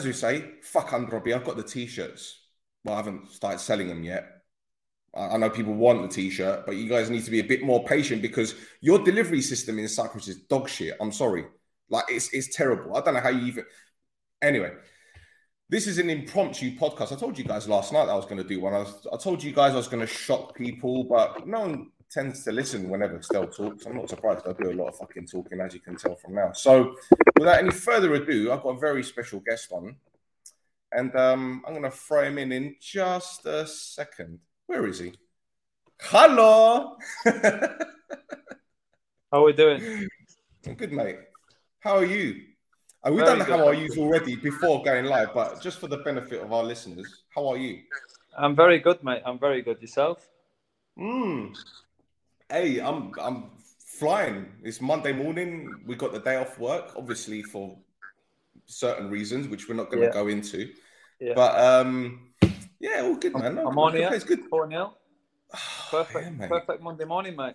As we say, fuck Androbi. I've got the t-shirts. Well, I haven't started selling them yet. I know people want the t-shirt, but you guys need to be a bit more patient because your delivery system in Cyprus is dog shit. I'm sorry. Like it's it's terrible. I don't know how you even anyway. This is an impromptu podcast. I told you guys last night I was going to do one. I, was, I told you guys I was going to shock people, but no one tends to listen whenever Stell talks. I'm not surprised. I do a lot of fucking talking, as you can tell from now. So, without any further ado, I've got a very special guest on, and um, I'm going to throw him in in just a second. Where is he? Hello. How are we doing? I'm good, mate. How are you? Uh, we've done the how are yous already before going live, but just for the benefit of our listeners, how are you? I'm very good, mate. I'm very good. Yourself? Mm. Hey, I'm I'm flying. It's Monday morning. We got the day off work, obviously for certain reasons, which we're not going to yeah. go into. Yeah. But um, yeah, all good, man. No, I'm on here. It's good. 4 0. Perfect, yeah, perfect Monday morning, mate.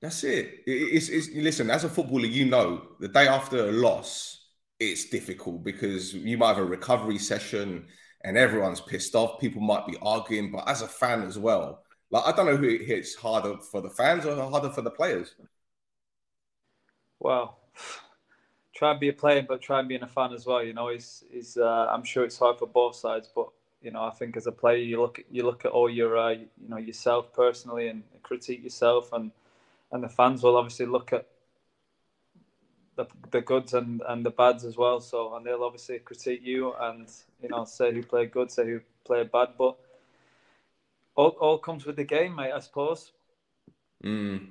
That's it. It's, it's, listen, as a footballer, you know the day after a loss, it's difficult because you might have a recovery session and everyone's pissed off. People might be arguing, but as a fan as well, like I don't know who it hits harder for the fans or harder for the players. Well, try and be a player, but try and be a fan as well. You know, is is uh, I'm sure it's hard for both sides, but you know, I think as a player, you look you look at all your uh, you know yourself personally and critique yourself, and and the fans will obviously look at the, the goods and, and the bads as well. So and they'll obviously critique you and you know say who played good, say who played bad, but all, all comes with the game, mate. I suppose. Mm.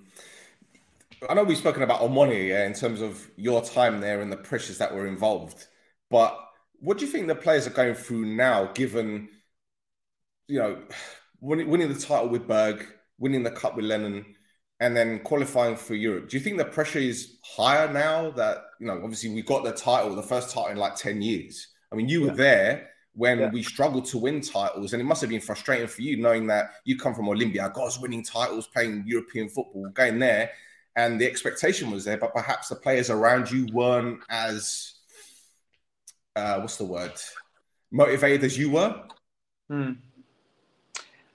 I know we've spoken about Omoni yeah, in terms of your time there and the pressures that were involved, but what do you think the players are going through now, given you know winning, winning the title with Berg, winning the cup with Lennon? and then qualifying for Europe. Do you think the pressure is higher now that, you know, obviously we got the title, the first title in like 10 years? I mean, you were there when yeah. we struggled to win titles, and it must have been frustrating for you knowing that you come from Olympia, guys winning titles, playing European football, going there, and the expectation was there, but perhaps the players around you weren't as, uh, what's the word, motivated as you were? Hmm.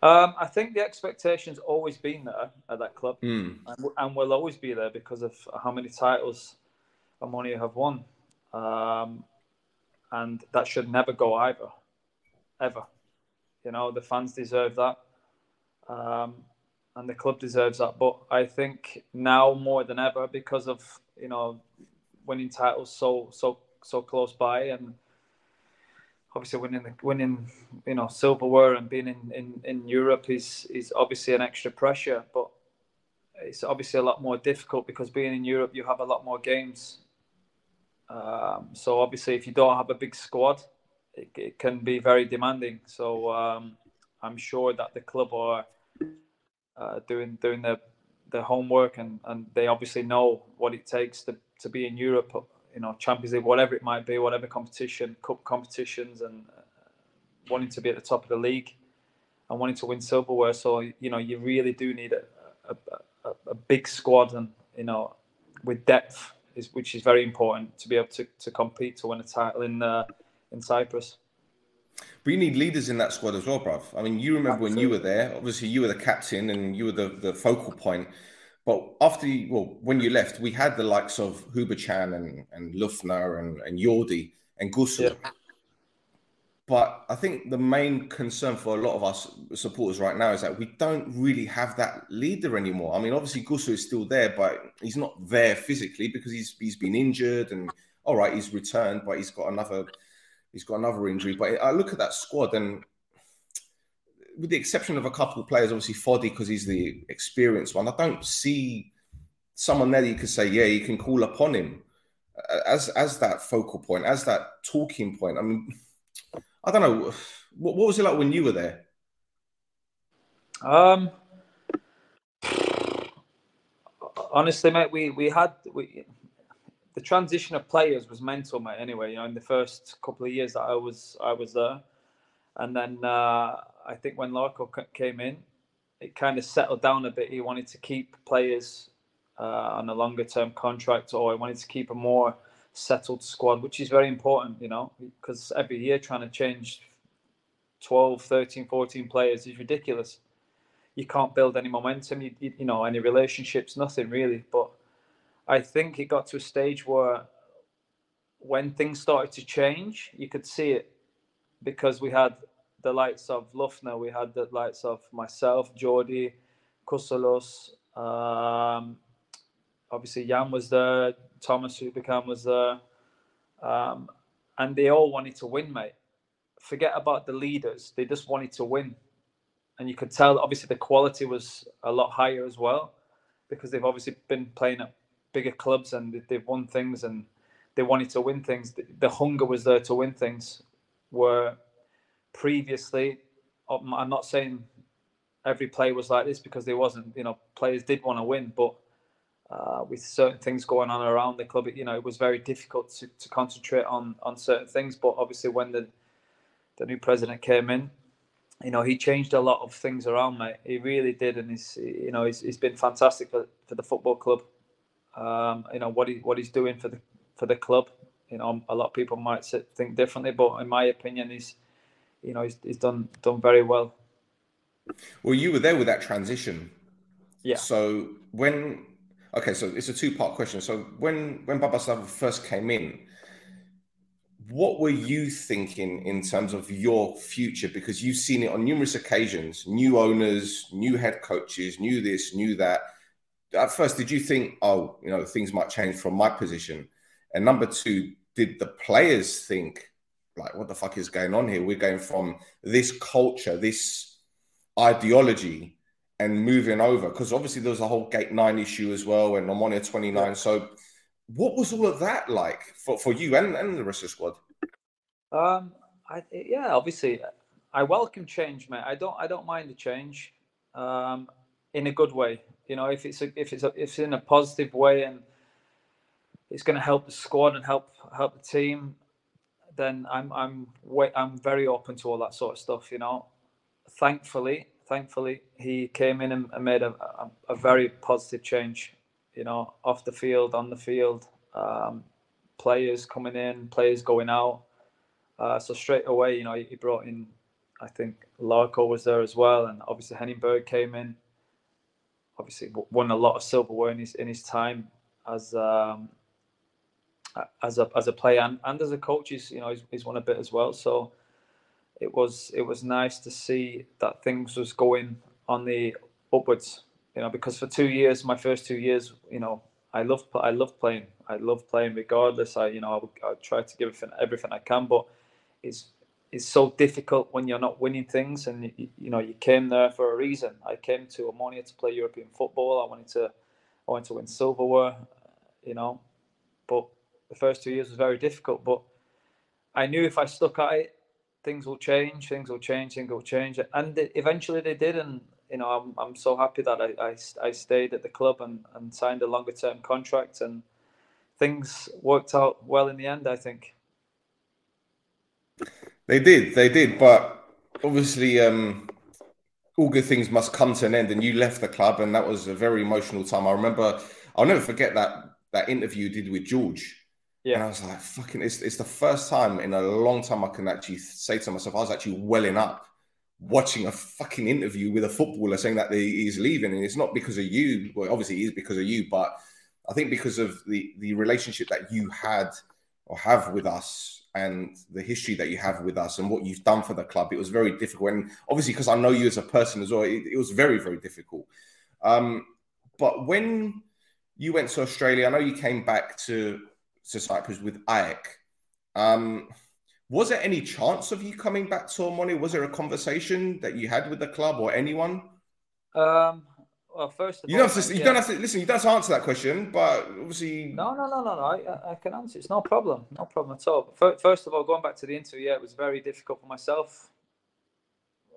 Um, I think the expectation's always been there at that club, mm. and, and, will always be there because of how many titles Omonia have won, um, and that should never go either, ever. You know, the fans deserve that, um, and the club deserves that. But I think now more than ever, because of you know winning titles so so so close by and obviously winning the winning you know silverware and being in, in, in Europe is is obviously an extra pressure, but it's obviously a lot more difficult because being in Europe you have a lot more games. Um, so obviously, if you don't have a big squad, it, it can be very demanding. So um, I'm sure that the club are uh, doing doing their homework and, and they obviously know what it takes to, to be in Europe you know Champions League, whatever it might be, whatever competition, cup competitions, and uh, wanting to be at the top of the league and wanting to win silverware. So you know you really do need a, a, a, a big squad and you know with depth is which is very important to be able to, to compete to win a title in uh, in Cyprus. But you need leaders in that squad as well, bruv. I mean, you remember Absolutely. when you were there. Obviously, you were the captain and you were the, the focal point. But after, you, well, when you left, we had the likes of Hubočan and, and Lufner and, and Jordi and Gusu. Yeah. But I think the main concern for a lot of us supporters right now is that we don't really have that leader anymore. I mean, obviously Gusu is still there, but he's not there physically because he's he's been injured and all right, he's returned, but he's got another he's got another injury. But I look at that squad and with the exception of a couple of players, obviously Foddy because he's the experienced one. I don't see someone there you could say, yeah, you can call upon him as as that focal point, as that talking point. I mean, I don't know. What, what was it like when you were there? Um, honestly, mate, we we had we the transition of players was mental, mate. Anyway, you know, in the first couple of years that I was I was there, and then uh, I think when Larko came in, it kind of settled down a bit. He wanted to keep players uh, on a longer term contract, or he wanted to keep a more settled squad, which is very important, you know, because every year trying to change 12, 13, 14 players is ridiculous. You can't build any momentum, you, you know, any relationships, nothing really. But I think it got to a stage where when things started to change, you could see it because we had the likes of Lufner, we had the likes of myself, Jordi, Kusalos, um, obviously Jan was there, Thomas who became was there, um, and they all wanted to win, mate. Forget about the leaders; they just wanted to win, and you could tell. Obviously, the quality was a lot higher as well, because they've obviously been playing at bigger clubs and they've won things, and they wanted to win things. The, hunger was there to win things. Where previously, I'm not saying every play was like this because there wasn't. You know, players did want to win, but uh, with certain things going on around the club, you know, it was very difficult to, to concentrate on on certain things. But obviously, when the the new president came in, you know, he changed a lot of things around, mate. He really did, and he's you know he's, he's been fantastic for, for the football club. Um, you know what he what he's doing for the for the club. You know, a lot of people might think differently, but in my opinion, he's you know he's, he's done done very well. Well, you were there with that transition. Yeah. So when Okay, so it's a two-part question. So when when Baba Slava first came in, what were you thinking in terms of your future? Because you've seen it on numerous occasions: new owners, new head coaches, new this, new that. At first, did you think, oh, you know, things might change from my position? And number two, did the players think, like, what the fuck is going on here? We're going from this culture, this ideology and moving over because obviously there was a whole gate nine issue as well and Omonia 29 yeah. so what was all of that like for, for you and, and the rest of the squad? Um I, yeah obviously i welcome change mate. I don't i don't mind the change um in a good way. You know if it's a, if it's a, if it's in a positive way and it's going to help the squad and help help the team then i'm i'm i'm very open to all that sort of stuff you know. Thankfully thankfully, he came in and, made a, a, a, very positive change. You know, off the field, on the field, um, players coming in, players going out. Uh, so straight away, you know, he, brought in, I think Larko was there as well, and obviously Henning Berg came in. Obviously, won a lot of silverware in his in his time as um, as a as a player and, and as a coach. He's you know he's, he's won a bit as well. So it was it was nice to see that things was going on the upwards. You know, because for two years, my first two years, you know, I loved I loved playing. I loved playing regardless. I you know I, I try to give everything, everything I can, but it's it's so difficult when you're not winning things. And you, you know you came there for a reason. I came to Omonia to play European football. I wanted to I wanted to win silverware. You know, but the first two years was very difficult. But I knew if I stuck at it, things will change, things will change, things will change, and eventually they did. And you know, I'm I'm so happy that I I, I stayed at the club and, and signed a longer term contract, and things worked out well in the end. I think they did, they did, but obviously, um, all good things must come to an end. And you left the club, and that was a very emotional time. I remember, I'll never forget that that interview you did with George yeah. And I was like, fucking, it's, it's the first time in a long time I can actually say to myself, I was actually welling up watching a fucking interview with a footballer saying that he's leaving. And it's not because of you. Well, obviously it is because of you, but I think because of the, the relationship that you had or have with us and the history that you have with us and what you've done for the club, it was very difficult. And obviously, because I know you as a person as well, it, it was very, very difficult. Um, but when you went to Australia, I know you came back to to Cyprus with AEK. Um, was there any chance of you coming back to Omonia? Was there a conversation that you had with the club or anyone? Um, well, first you, all, don't have to, you don't have to listen. You don't have to answer that question, but obviously, no, no, no, no, no. I, I can answer. It's no problem. No problem at all. First of all, going back to the interview, yeah, it was very difficult for myself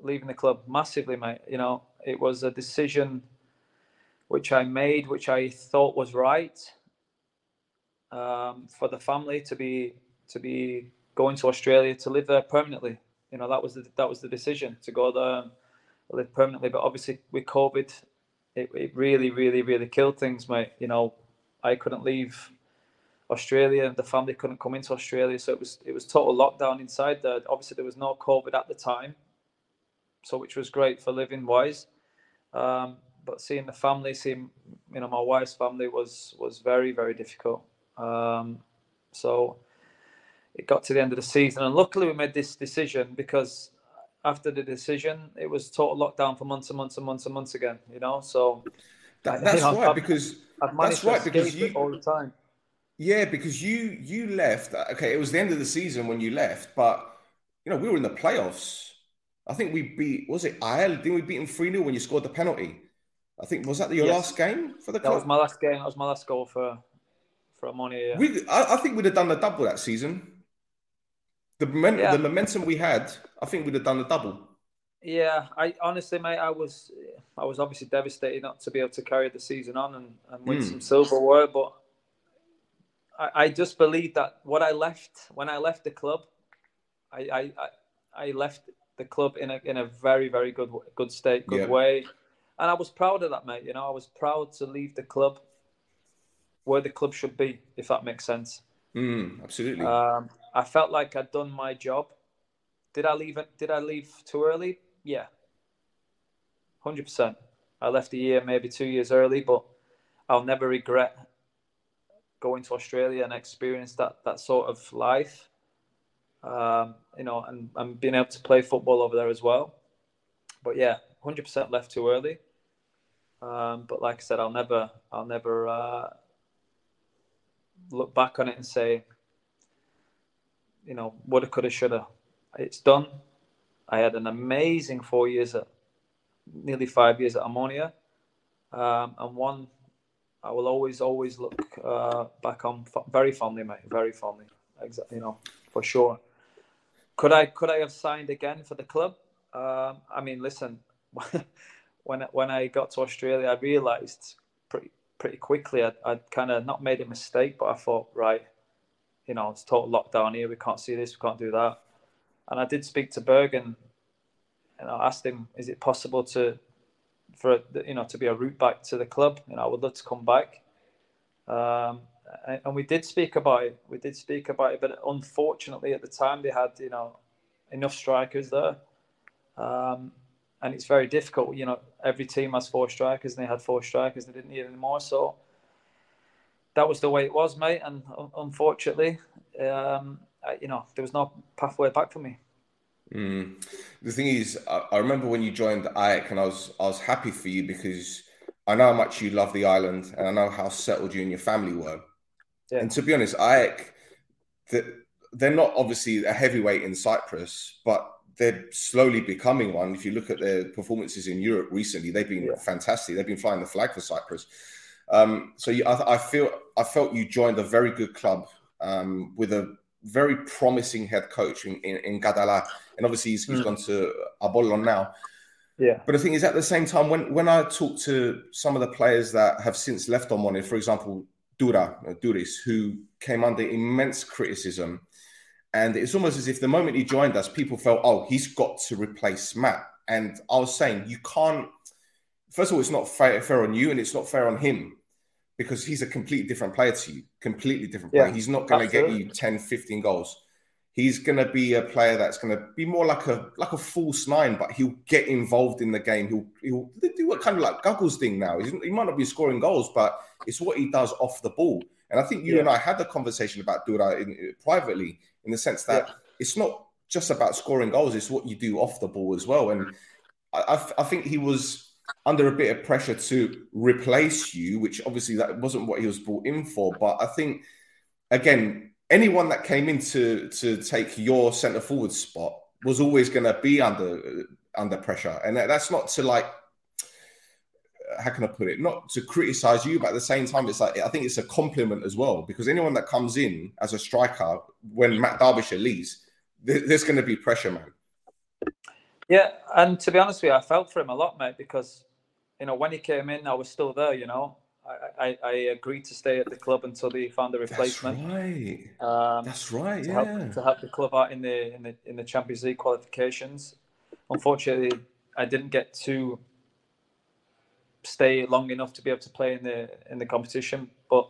leaving the club massively, mate. You know, it was a decision which I made, which I thought was right um, for the family to be to be going to Australia to live there permanently. You know that was the that was the decision to go there live permanently. But obviously with COVID, it, it really really really killed things, mate. You know, I couldn't leave Australia. The family couldn't come into Australia, so it was it was total lockdown inside there. Obviously, there was no COVID at the time, so which was great for living wise. Um, but seeing the family, seeing you know my wife's family was was very very difficult. Um, so it got to the end of the season, and luckily we made this decision because after the decision, it was total lockdown for months and months and months and months again. You know, so that, that's you know, right I've, because I've that's right because you all the time. Yeah, because you you left. Okay, it was the end of the season when you left, but you know we were in the playoffs. I think we beat was it Ireland? Didn't we beat them three 0 when you scored the penalty? I think was that your yes. last game for the club? That was my last game. That was my last goal for for Omonia. Yeah. We, I, I, think we'd have done the double that season. The momentum, yeah. the momentum we had, I think we'd have done the double. Yeah, I honestly, mate, I was, I was obviously devastated not to be able to carry the season on and, and win mm. some silverware, but I, I just believe that what I left when I left the club, I, I, I left the club in a in a very very good good state, good yeah. way, and I was proud of that, mate. You know, I was proud to leave the club where the club should be, if that makes sense. Mm, absolutely. Um, I felt like I'd done my job. Did I leave? Did I leave too early? Yeah, hundred percent. I left a year, maybe two years early, but I'll never regret going to Australia and experience that that sort of life. Um, you know, and, and being able to play football over there as well. But yeah, hundred percent left too early. Um, but like I said, I'll never, I'll never uh, look back on it and say, you know, woulda, coulda, shoulda. It's done. I had an amazing four years at, nearly five years at Omonia, um, and one I will always, always look uh, back on very fondly, mate. Very fondly, exactly. You know, for sure. Could I, could I have signed again for the club? Um, I mean, listen, when when I got to Australia, I realised pretty pretty quickly I'd, I'd kind of not made a mistake, but I thought, right, you know, it's total lockdown here. We can't see this, we can't do that. And I did speak to Bergen, and I asked him, is it possible to, for you know, to be a route back to the club? You know, I would love to come back. Um, and, and we did speak about it. We did speak about it, but unfortunately, at the time, they had you know enough strikers there. Um, and it's very difficult. You know, every team has four strikers, and they had four strikers. They didn't need any more, so that was the way it was, mate. And unfortunately, um, you know, there was no pathway back for me. Mm. The thing is, I, remember when you joined AEK, and I was I was happy for you because I know how much you love the island, and I know how settled you and your family were. Yeah. And to be honest, AEK, they're not obviously a heavyweight in Cyprus, but they're slowly becoming one. If you look at their performances in Europe recently, they've been yeah. fantastic. They've been flying the flag for Cyprus. Um, so you, I, I, feel I felt you joined a very good club um, with a very promising head coach in, in, in Gadala, and obviously he's, he's mm. gone to Apollon now. Yeah. But the thing is, at the same time, when when I talk to some of the players that have since left Omonia, for example, Dura, uh, Duris, who came under immense criticism and it's almost as if the moment he joined us, people felt, oh, he's got to replace Matt. And I was saying, you can't, first of all, it's not fair, fair on you and it's not fair on him because he's a completely different player to you, completely different player. Yeah, he's not going to get you 10, 15 goals. He's going to be a player that's going to be more like a like a false nine, but he'll get involved in the game. He'll he'll do what kind of like Guggles thing now. He's, he might not be scoring goals, but it's what he does off the ball. And I think you yeah. and I had the conversation about Dura in, privately in the sense that yeah. it's not just about scoring goals; it's what you do off the ball as well. And I, I think he was under a bit of pressure to replace you, which obviously that wasn't what he was brought in for. But I think again, anyone that came in to to take your centre forward spot was always going to be under under pressure, and that's not to like how can I put it? Not to criticize you, but at the same time, it's like I think it's a compliment as well because anyone that comes in as a striker when Matt Derbyshire leaves, there's going to be pressure, man. Yeah, and to be honest with you, I felt for him a lot, mate, because you know when he came in, I was still there. You know, I, I, I agreed to stay at the club until they found a replacement. That's right. Um, That's right. To yeah. help, to help the club out in the in the in the Champions League qualifications. Unfortunately, I didn't get to stay long enough to be able to play in the in the competition. But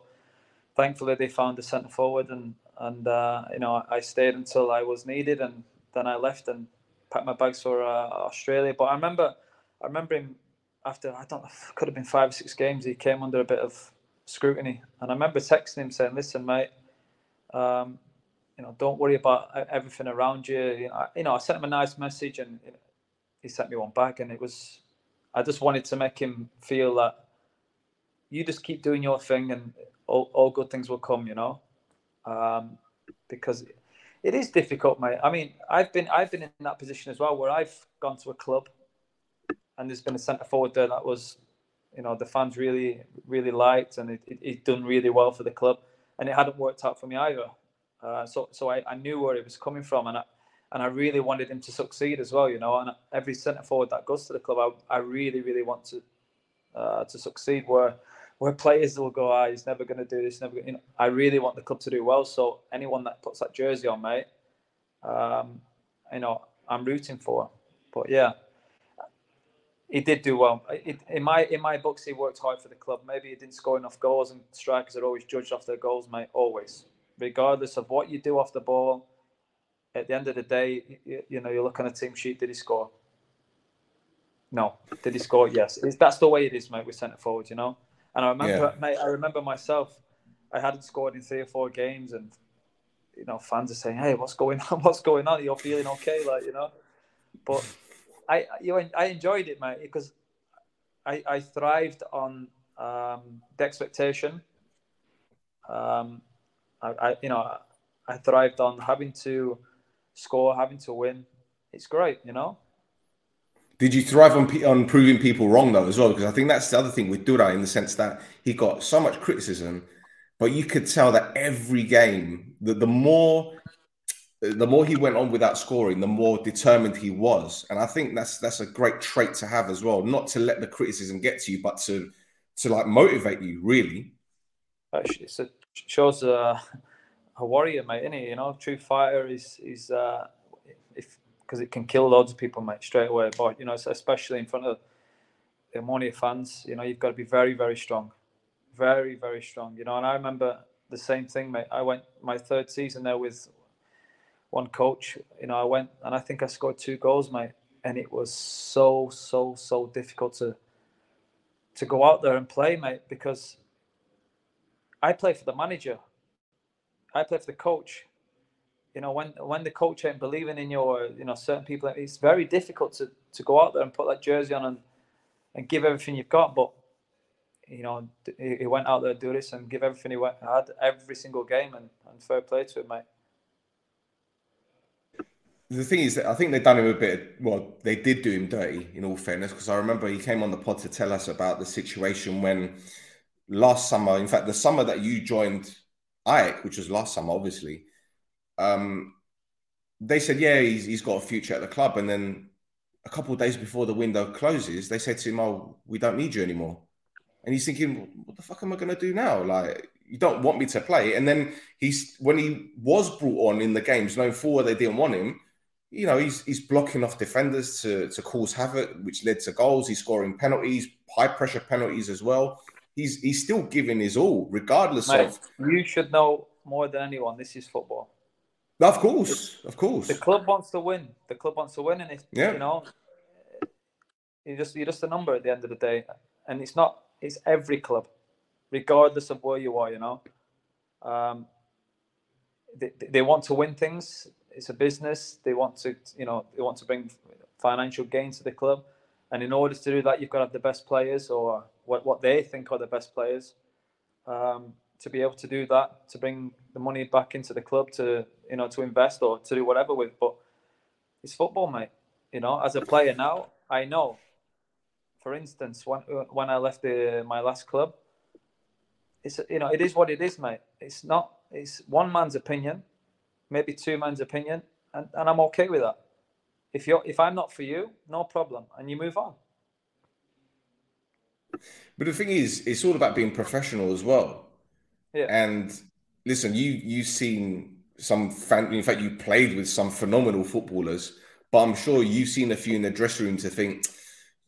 thankfully they found a centre forward, and and uh, you know I stayed until I was needed, and then I left and packed my bags for uh, Australia. But I remember, I remember him after I don't know, could have been five or six games. He came under a bit of scrutiny, and I remember texting him saying, "Listen, mate." Um, you know, don't worry about everything around you. You know, I, you know, I sent him a nice message, and he sent me one back, and it was. I just wanted to make him feel that you just keep doing your thing, and all, all good things will come. You know, um, because it is difficult, mate. I mean, I've been I've been in that position as well, where I've gone to a club, and there's been a centre forward there that was, you know, the fans really really liked, and it, it, done really well for the club, and it hadn't worked out for me either. Uh, so so I, I knew where it was coming from, and I, and I really wanted him to succeed as well, you know. And every centre forward that goes to the club, I, I really really want to uh, to succeed. Where where players will go, ah, he's never going to do this, never. You know, I really want the club to do well. So anyone that puts that jersey on, mate, um, you know, I'm rooting for. But yeah, he did do well. It, in my in my books, he worked hard for the club. Maybe he didn't score enough goals, and strikers are always judged off their goals, mate. Always regardless of what you do off the ball, at the end of the day, you, you know, you look on a team sheet, did he score? No. Did he score? Yes. It's, that's the way it is, mate, with centre forward, you know? And I remember, yeah. mate, I remember myself, I hadn't scored in three or four games, and, you know, fans are saying, hey, what's going on? What's going on? You're feeling okay, like, you know? But I, you know, I enjoyed it, mate, because I, I thrived on um, the expectation. Um, I, I you know I thrived on having to score, having to win. It's great, you know. Did you thrive on on proving people wrong though as well? Because I think that's the other thing with Dura in the sense that he got so much criticism, but you could tell that every game, the, the more the more he went on without scoring, the more determined he was. And I think that's that's a great trait to have as well. Not to let the criticism get to you, but to to like motivate you really. It's a shows a, a warrior, mate. Isn't he? You know, true fighter is is uh, if because it can kill loads of people, mate, straight away. But you know, especially in front of the Omonia fans, you know, you've got to be very, very strong, very, very strong. You know, and I remember the same thing, mate. I went my third season there with one coach. You know, I went and I think I scored two goals, mate, and it was so, so, so difficult to to go out there and play, mate, because I play for the manager. I play for the coach. You know, when when the coach ain't believing in your, you know, certain people, it's very difficult to, to go out there and put that jersey on and, and give everything you've got. But you know, he, went out there to do this and give everything he went, had every single game, and, and fair play to him, mate. The thing is I think they've done him a bit. Well, they did do him dirty, in all fairness, because I remember he came on the pod to tell us about the situation when last summer, in fact, the summer that you joined AEK, which was last summer, obviously, um, they said, yeah, he's, he's got a future at the club. And then a couple of days before the window closes, they said to him, oh, we don't need you anymore. And he's thinking, what the fuck am I going to do now? Like, you don't want me to play. And then he's, when he was brought on in the games, knowing full well they didn't want him, you know, he's he's blocking off defenders to, to cause havoc, which led to goals. He's scoring penalties, high pressure penalties as well he's he's still giving his all, regardless Mate, of. You should know more than anyone. This is football. Of course, of course. The club wants to win. The club wants to win, and if yeah. you know, you're just you're just a number at the end of the day, and it's not. It's every club, regardless of where you are. You know, um, they, they want to win things. It's a business. They want to, you know, they want to bring financial gain to the club, and in order to do that, you've got to have the best players or what, what they think are the best players um, to be able to do that, to bring the money back into the club to, you know, to invest or to do whatever with. But it's football, mate. You know, as a player now, I know. For instance, when when I left the, my last club, it's you know it is what it is, mate. It's not. It's one man's opinion, maybe two man's opinion, and, and I'm okay with that. If you're if I'm not for you, no problem, and you move on. But the thing is, it's all about being professional as well. Yeah. And listen, you you've seen some fan. In fact, you played with some phenomenal footballers, but I'm sure you've seen a few in the dressing room to think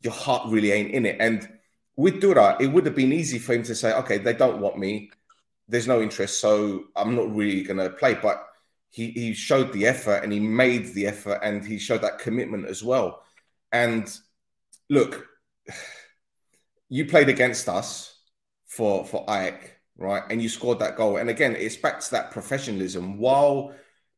your heart really ain't in it. And with Dura, it would have been easy for him to say, "Okay, they don't want me. there's no interest, so I'm not really going to play. But he, he showed the effort and he made the effort and he showed that commitment as well. And look, you played against us for for AEK, right? And you scored that goal. And again, it's back to that professionalism. While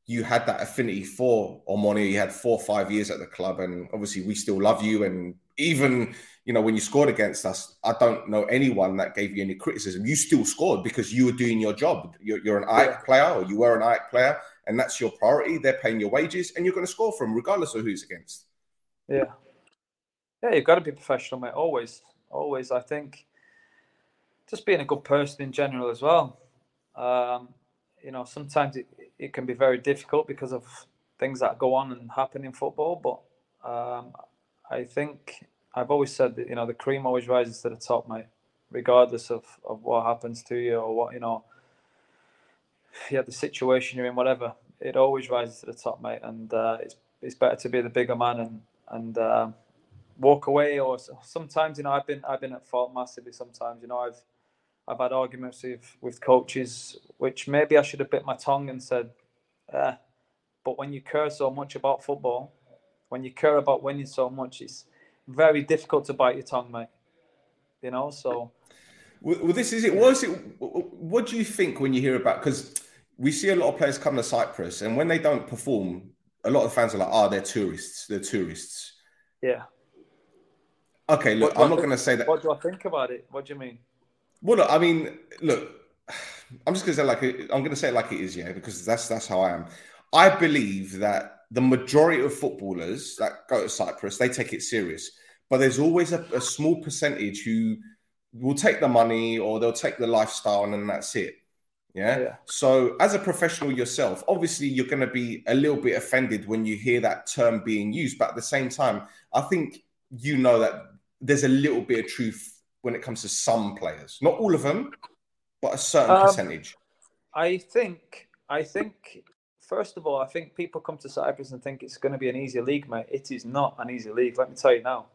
you had that affinity for Omonia, you had four or five years at the club, and obviously we still love you. And even you know when you scored against us, I don't know anyone that gave you any criticism. You still scored because you were doing your job. You're, you're an AEK yeah. player, or you were an AEK player, and that's your priority. They're paying your wages, and you're going to score from regardless of who's against. Yeah, yeah, you've got to be professional, mate. Always, always. I think just being a good person in general as well. Um, you know, sometimes it, it can be very difficult because of things that go on and happen in football. But um, I think I've always said that you know the cream always rises to the top, mate, regardless of, of what happens to you or what you know. Yeah, the situation you're in, whatever, it always rises to the top, mate. And uh, it's it's better to be the bigger man and and um, walk away or sometimes you know I've been I've been at fault massively sometimes you know I've I've had arguments with with coaches which maybe I should have bit my tongue and said eh. but when you care so much about football when you care about winning so much it's very difficult to bite your tongue mate you know so well, this is it what is it what do you think when you hear about because we see a lot of players come to Cyprus and when they don't perform a lot of fans are like oh they're tourists they're tourists yeah Okay, look, what, I'm not going to say that. What do I think about it? What do you mean? Well, look, I mean, look, I'm just going to say like I'm going to say it like it is, yeah, because that's that's how I am. I believe that the majority of footballers that go to Cyprus they take it serious, but there's always a, a small percentage who will take the money or they'll take the lifestyle and then that's it. Yeah? yeah. So, as a professional yourself, obviously you're going to be a little bit offended when you hear that term being used, but at the same time, I think you know that there's a little bit of truth when it comes to some players, not all of them, but a certain um, percentage. I think, I think, first of all, I think people come to Cyprus and think it's going to be an easy league, mate. It is not an easy league. Let me tell you now.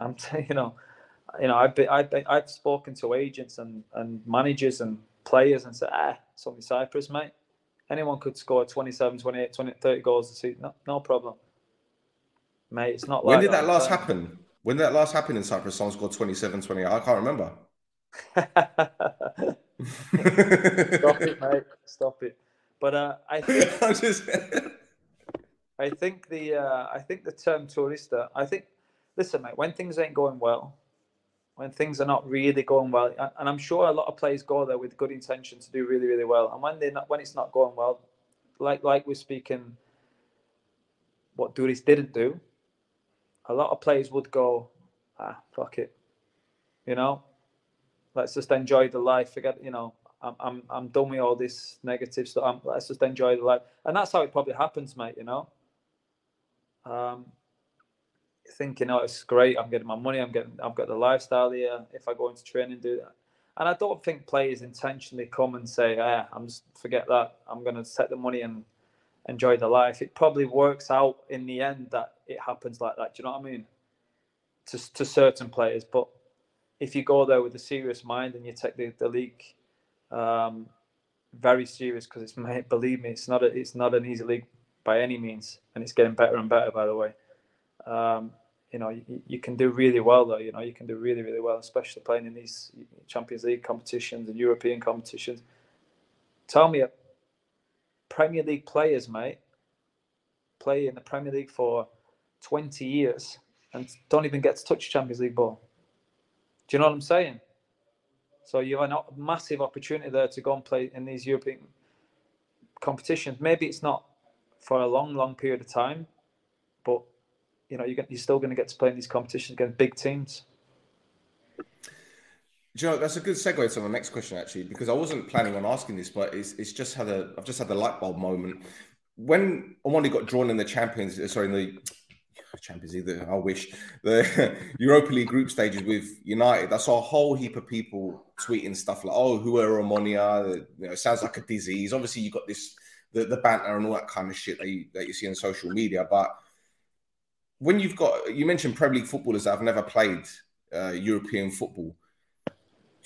I'm, t- you know, you know, I've been, I've, been, I've spoken to agents and, and managers and players and said, ah, it's only Cyprus, mate. Anyone could score 27, 28, 20, 30 goals a season. No, no problem. Mate, it's not When did that, that last happen? When that last happened in Cyprus? Someone scored 27, 28. I can't remember. Stop it, mate. Stop it. But uh, I think I'm just... I think the uh, I think the term tourista. I think listen, mate. When things ain't going well, when things are not really going well, and I'm sure a lot of players go there with good intention to do really, really well. And when they not, when it's not going well, like like we're speaking, what Duris didn't do, a lot of players would go, ah, fuck it, you know, let's just enjoy the life. Forget, you know, I'm I'm I'm done with all this negative stuff. I'm, let's just enjoy the life, and that's how it probably happens, mate. You know, um, thinking, oh, it's great. I'm getting my money. I'm getting. I've got the lifestyle here. If I go into training, do that. And I don't think players intentionally come and say, ah, I'm just forget that. I'm going to set the money and enjoy the life. It probably works out in the end that it happens like that. Do you know what I mean? To, to certain players, but if you go there with a serious mind and you take the, the league um, very serious, because it's believe me, it's not a, it's not an easy league by any means, and it's getting better and better. By the way, um, you know you, you, can do really well though. You know you can do really really well, especially playing in these Champions League competitions and European competitions. Tell me, Premier League players, mate, play in the Premier League for 20 years and don't even get to touch Champions League ball. Do you know what I'm saying? So you have a massive opportunity there to go and play in these European competitions. Maybe it's not for a long, long period of time, but you know you're, you're still going to get to play in these competitions against big teams. You know, that's a good segue to the next question actually, because I wasn't planning on asking this, but it's, it's just had a I've just had the light bulb moment when Omonia got drawn in the Champions, sorry, in the Champions League, I wish the Europa League group stages with United. I saw a whole heap of people tweeting stuff like, "Oh, who are Omonia? You know, sounds like a disease." Obviously, you got this the, the banter and all that kind of shit that you, that you see on social media. But when you've got, you mentioned Premier League footballers that have never played uh, European football.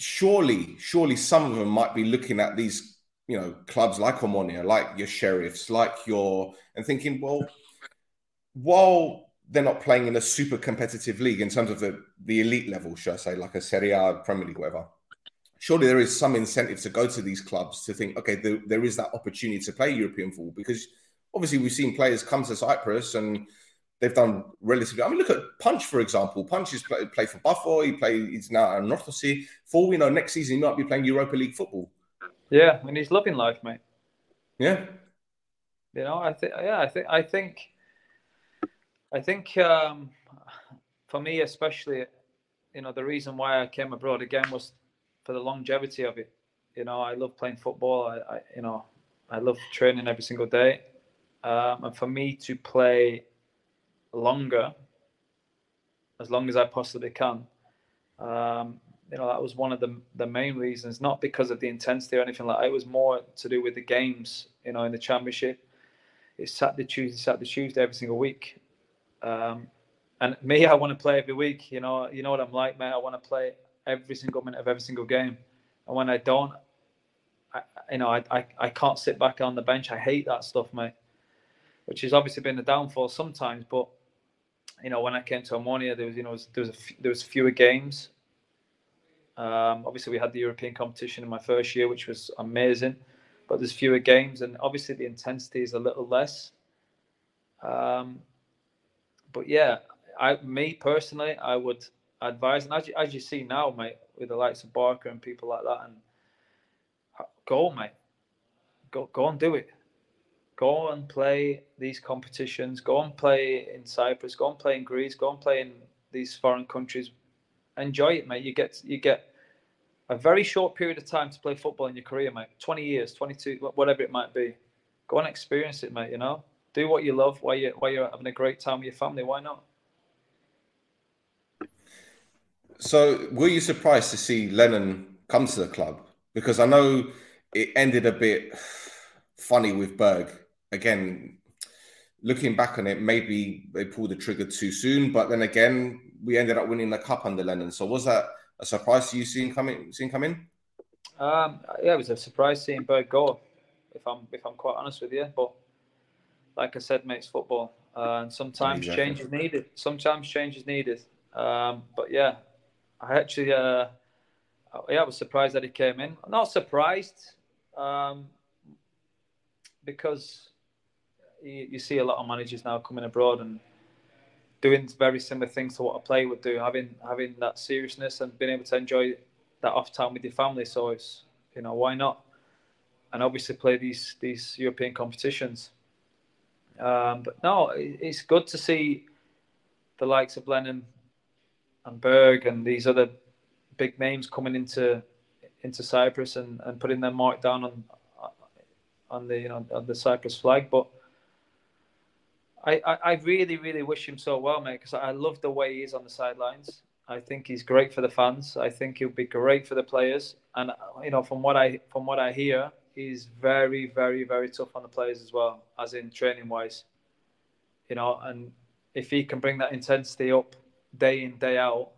Surely, surely some of them might be looking at these, you know, clubs like Omonia, like your Sheriffs, like your, and thinking, well, while they're not playing in a super competitive league in terms of the, the elite level, should I say, like a Serie A, Premier League, whatever, surely there is some incentive to go to these clubs to think, okay, there, there is that opportunity to play European football because obviously we've seen players come to Cyprus and they've done relatively. I mean, look at Punch for example. Punch is play, play for Buffalo. He play. He's now at Northosi. For we know, next season he might be playing Europa League football. Yeah, and he's loving life, mate. Yeah. You know, I think. Yeah, I think. I think. I think um, for me, especially, you know, the reason why I came abroad again was for the longevity of it. You know, I love playing football. I, I you know, I love training every single day. Um, and for me to play longer, as long as I possibly can, um, you know, that was one of the the main reasons. Not because of the intensity or anything like that. It was more to do with the games. You know, in the championship, it's Saturday, Tuesday, Saturday, Tuesday every single week. Um, and me, I want to play every week. You know, you know what I'm like, mate. I want to play every single minute of every single game. And when I don't, I, you know, I, I, I can't sit back on the bench. I hate that stuff, mate which has obviously been a downfall sometimes. But you know, when I came to Omonia, there was you know there was a, there was fewer games. Um, obviously, we had the European competition in my first year, which was amazing, but there's fewer games, and obviously the intensity is a little less. Um, but yeah, I me personally, I would advise, and as you, as you see now, mate, with the likes of Barker and people like that, and go, mate, go go and do it go and play these competitions, go and play in Cyprus, go and play in Greece, go and play in these foreign countries. Enjoy it, mate. You get you get a very short period of time to play football in your career, mate. 20 years, 22, whatever it might be. Go and experience it, mate, you know? Do what you love while you while you're having a great time with your family. Why not? So, were you surprised to see Lennon come to the club? Because I know it ended a bit funny with Berg again, looking back on it, maybe they pulled the trigger too soon. But then again, we ended up winning the cup under Lennon. So was that a surprise to you seeing coming seeing come in? Um, yeah, it was a surprise seeing Berg go. If I'm if I'm quite honest with you, but like I said, mate, it's football, uh, and sometimes exactly. change is needed. Sometimes change is needed. Um, but yeah, I actually, uh, yeah, I was surprised that he came in. I'm Not surprised, um, because you, you see a lot of managers now coming abroad and doing very similar things to what a player would do, having having that seriousness and being able to enjoy that off time with your family. So it's you know why not? And obviously play these these European competitions. Um, but no, it's good to see the likes of Lennon and Berg and these other big names coming into into Cyprus and, and putting their mark down on on the you know on the Cyprus flag. But I, I, really, really wish him so well, mate, because I love the way he is on the sidelines. I think he's great for the fans. I think he'll be great for the players. And you know, from what I from what I hear, he's very, very, very tough on the players as well, as in training wise. You know, and if he can bring that intensity up day in, day out,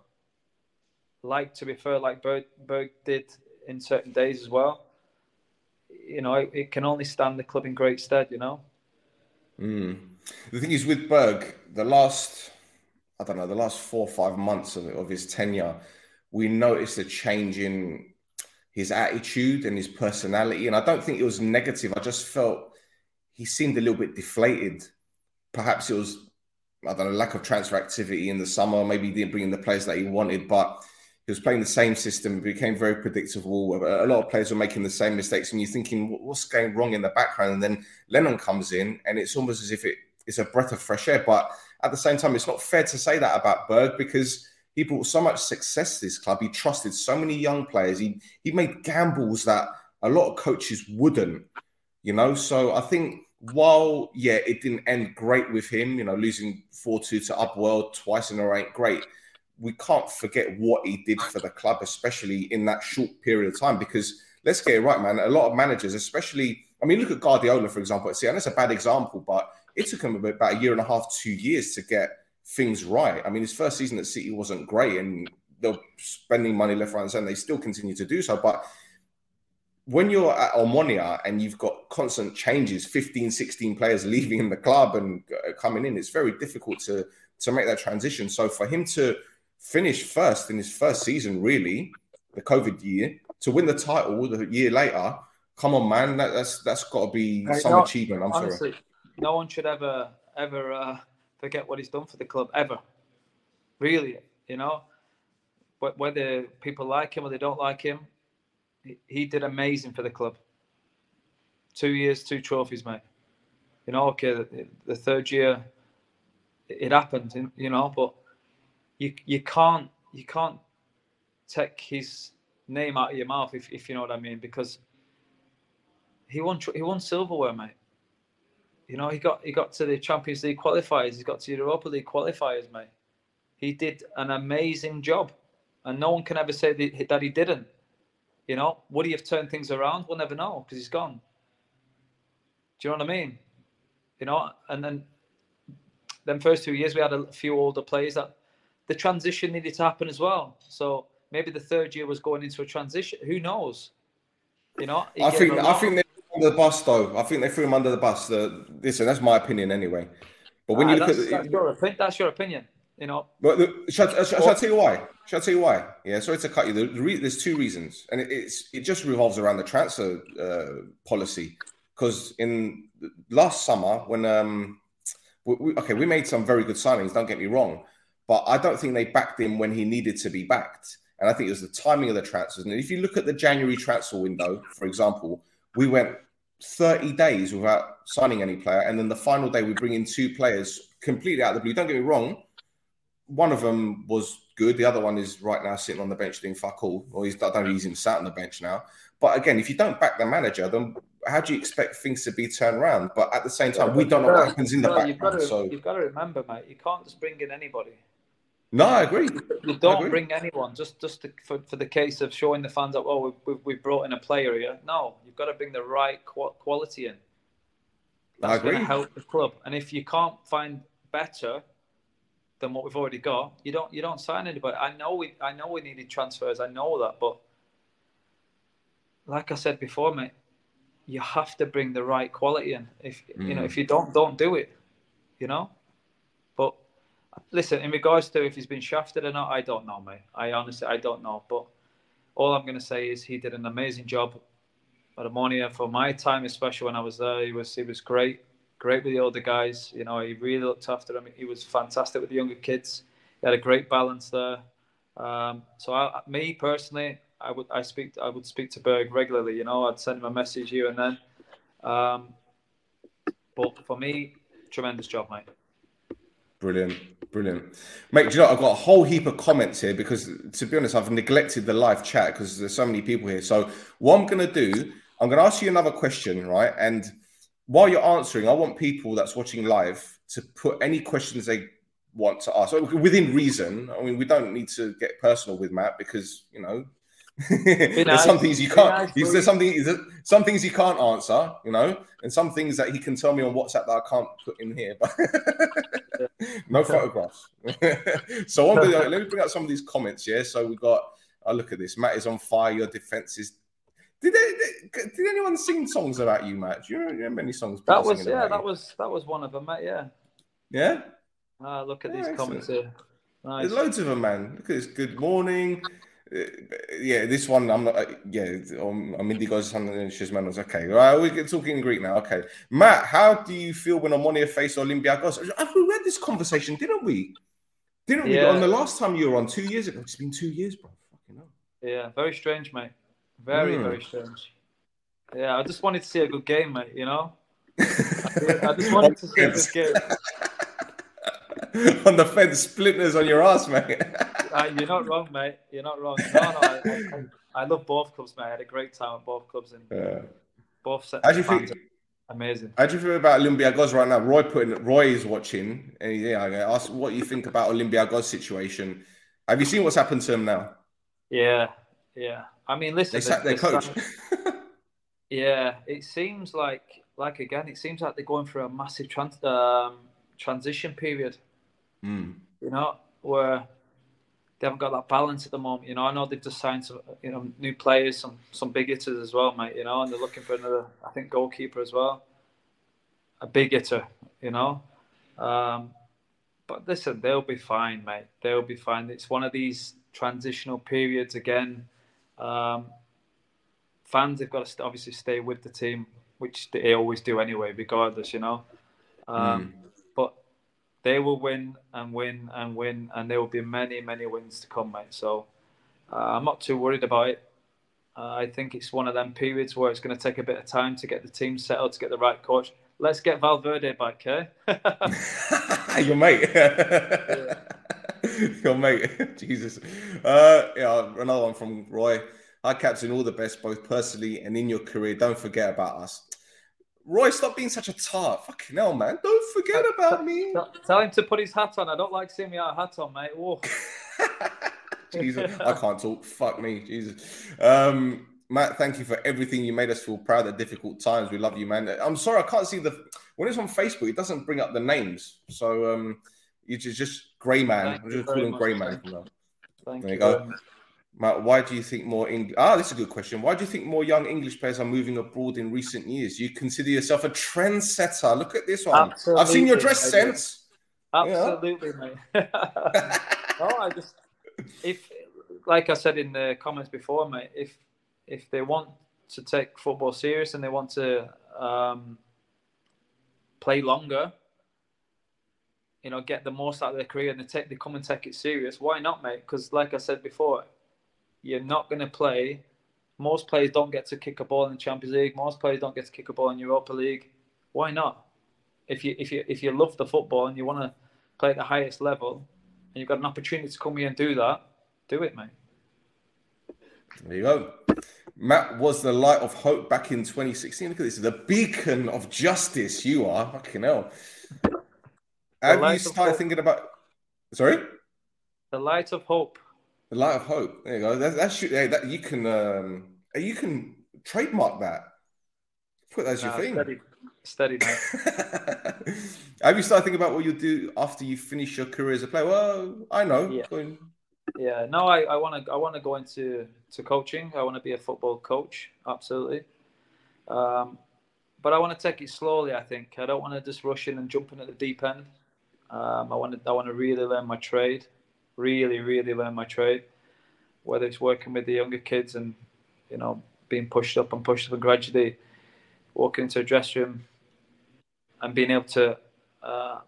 like to be fair, like Berg, Berg did in certain days as well, you know, it, it can only stand the club in great stead, you know. Mm. The thing is with Berg, the last, I don't know, the last four or five months of, of his tenure, we noticed a change in his attitude and his personality. And I don't think it was negative. I just felt he seemed a little bit deflated. Perhaps it was, I don't know, lack of transfer activity in the summer. Maybe he didn't bring in the players that he wanted, but he was playing the same system. It became very predictable. A lot of players were making the same mistakes, and you're thinking, what's going wrong in the background? And then Lennon comes in, and it's almost as if it it's a breath of fresh air. But at the same time, it's not fair to say that about Berg because he brought so much success to this club. He trusted so many young players. He he made gambles that a lot of coaches wouldn't, you know. So I think while yeah, it didn't end great with him, you know, losing four two to APOEL twice in a row ain't great. We can't forget what he did for the club, especially in that short period of time. Because let's get it right, man. A lot of managers, especially, I mean, look at Guardiola, for example. See, and it's a bad example, but it took him about a year and a half, two years to get things right. I mean, his first season at City wasn't great, and they're spending money left, right, and center. They still continue to do so, but when you're at Omonia and you've got constant changes 15 16 players leaving in the club and uh, coming in it's very difficult to to make that transition so for him to finish first in his first season really the covid year to win the title the year later come on man that, that's that's got to be some no, achievement i'm honestly, sorry no one should ever ever uh, forget what he's done for the club ever really you know whether people like him or they don't like him he did amazing for the club. Two years, two trophies, mate. You know, okay, the, the third year it happened, you know, but you you can't you can't take his name out of your mouth if, if you know what I mean because he won he won silverware, mate. You know, he got he got to the Champions League qualifiers, he got to Europa League qualifiers, mate. He did an amazing job, and no one can ever say that he didn't. You know, would he have turned things around? We'll never know because he's gone. Do you know what I mean? You know, and then then first two years we had a few older players that the transition needed to happen as well. So maybe the third year was going into a transition. Who knows? You know, I think I think under the bus though. I think they threw him under the bus. The, listen, that's my opinion anyway. But when ah, you look at that's, your, that's your opinion you know. But the, shall, shall, shall I tell you why? Shall I tell you why? Yeah, sorry to cut you. The, the re, there's two reasons, and it, it's it just revolves around the transfer uh, policy. Because in last summer, when um, we, we, okay, we made some very good signings. Don't get me wrong, but I don't think they backed him when he needed to be backed. And I think it was the timing of the transfers. And if you look at the January transfer window, for example, we went 30 days without signing any player, and then the final day we bring in two players completely out of the blue. Don't get me wrong, one of them was good. The other one is right now sitting on the bench doing fuck all, or he's I don't know he's even sat on the bench now. But again, if you don't back the manager, then how do you expect things to be turned around? But at the same time, we don't know what happens in the background. You've got, to, so you've got to remember, mate, you can't just bring in anybody. No, I agree. You don't agree. bring anyone just just to, for, for the case of showing the fans that oh we we brought in a player here. No, you've got to bring the right quality in. That's I agree. Going to help the club, and if you can't find better, than what we've already got, you don't you don't sign anybody. I know we I know we needed transfers. I know that, but like I said before, mate, you have to bring the right quality in. If mm. you know, if mm. you don't, don't do it. You know. Listen, in regards to if he's been shafted or not, I don't know, mate. I honestly I don't know. But all I'm going to say is he did an amazing job at Omonia for my time, especially when I was there. He was he was great great with the older guys. You know, he really looked after them. He was fantastic with the younger kids. He had a great balance there. Um, so, I, me personally, I would I speak I would speak to Berg regularly. You know, I'd send him a message here and then. Um, but for me, tremendous job, mate. Brilliant, brilliant, mate. Do you know I've got a whole heap of comments here because, to be honest, I've neglected the live chat because there's so many people here. So what I'm going to do, I'm going to ask you another question, right? And while you're answering, I want people that's watching live to put any questions they want to ask within reason. I mean, we don't need to get personal with Matt because you know there's nice. some things you can't. Nice, there's something some things you can't answer, you know, and some things that he can tell me on WhatsApp that I can't put in here. But no photographs. so let me bring out some of these comments. Yeah, so we got. I oh, look at this. Matt is on fire. Your defense is did they, did anyone sing songs about you, Matt? Do you remember any songs? That was yeah, that you? was that was one of them, Matt. Yeah. Yeah. Uh, look at yeah, these excellent. comments here. Nice. There's loads of them, man. Look at this. Good morning. Uh, yeah, this one I'm not. Uh, yeah, um, I'm Indigo's Shizmanos. Okay, Right, we're talking Greek now. Okay, Matt, how do you feel when Omonia face Olympiacos? We had this conversation, didn't we? Didn't yeah. we? On the last time you were on two years ago. It's been two years, bro. Fucking hell. Yeah, very strange, mate. Very, mm. very strange. Yeah, I just wanted to see a good game, mate. You know, I just wanted to see a good game. on the fence, splinters on your ass, mate. uh, you're not wrong, mate. You're not wrong. No, no, I, I, I, love both clubs, mate. I had a great time at both clubs and yeah. both sets. How do you feel? Amazing. How do you feel about Olympiacos right now? Roy putting Roy is watching, and yeah, I ask what you think about Olympiacos situation. Have you seen what's happened to him now? Yeah, yeah. I mean, listen, they sacked their coach. yeah, it seems like, like again, it seems like they're going through a massive trans- um, transition period. Mm. You know, where they haven't got that balance at the moment. You know, I know they've just signed some, you know, new players, some some big hitters as well, mate. You know, and they're looking for another, I think, goalkeeper as well, a big hitter. You know, um, but listen, they'll be fine, mate. They'll be fine. It's one of these transitional periods again. Um, fans have got to obviously stay with the team, which they always do anyway, regardless. You know, um, mm they will win and win and win, and there will be many, many wins to come, mate. So uh, I'm not too worried about it. Uh, I think it's one of them periods where it's going to take a bit of time to get the team settled, to get the right coach. Let's get Valverde back, eh? Your mate. Your mate. Jesus. Uh, yeah, another one from Roy. Hi, Captain. All the best, both personally and in your career. Don't forget about us. Roy, stop being such a tart. Fucking hell, man. Don't forget about me. Tell him to put his hat on. I don't like seeing me out of hat on, mate. Whoa. Jesus, I can't talk. Fuck me, Jesus. Um, Matt, thank you for everything. You made us feel proud at difficult times. We love you, man. I'm sorry, I can't see the when it's on Facebook. It doesn't bring up the names, so um, you just just Grey Man. I'm just calling Grey Man. Thank there you. Go. Matt, why do you think more English? Ah, this is a good question. Why do you think more young English players are moving abroad in recent years? You consider yourself a trendsetter. Look at this one. Absolutely, I've seen your dress sense. Absolutely, yeah. mate. oh, I just if, like I said in the comments before, mate, if if they want to take football serious and they want to um, play longer, you know, get the most out of their career and they take they come and take it serious. Why not, mate? Because like I said before, you're not going to play. Most players don't get to kick a ball in the Champions League. Most players don't get to kick a ball in Europa League. Why not? If you if you if you love the football and you want to play at the highest level, and you've got an opportunity to come here and do that, do it, mate. There you go. Matt was the light of hope back in 2016. Look at this, the beacon of justice. You are fucking hell. Have you started thinking about? Sorry. The light of hope. The light of hope. There you go. That, that should. Hey, that you can. Um, you can trademark that. Put that as your thing. Steady, steady Have you started thinking about what you'll do after you finish your career as a player? Well, I know. Yeah. Yeah. No, I want to. I want to go into to coaching. I want to be a football coach. Absolutely. Um, but I want to take it slowly. I think I don't want to just rush in and jump in at the deep end. Um, I want to. I want to really learn my trade really, really learn my trade. Whether it's working with the younger kids and you know being pushed up and pushed up and gradually walking into a dressing room and being able to uh,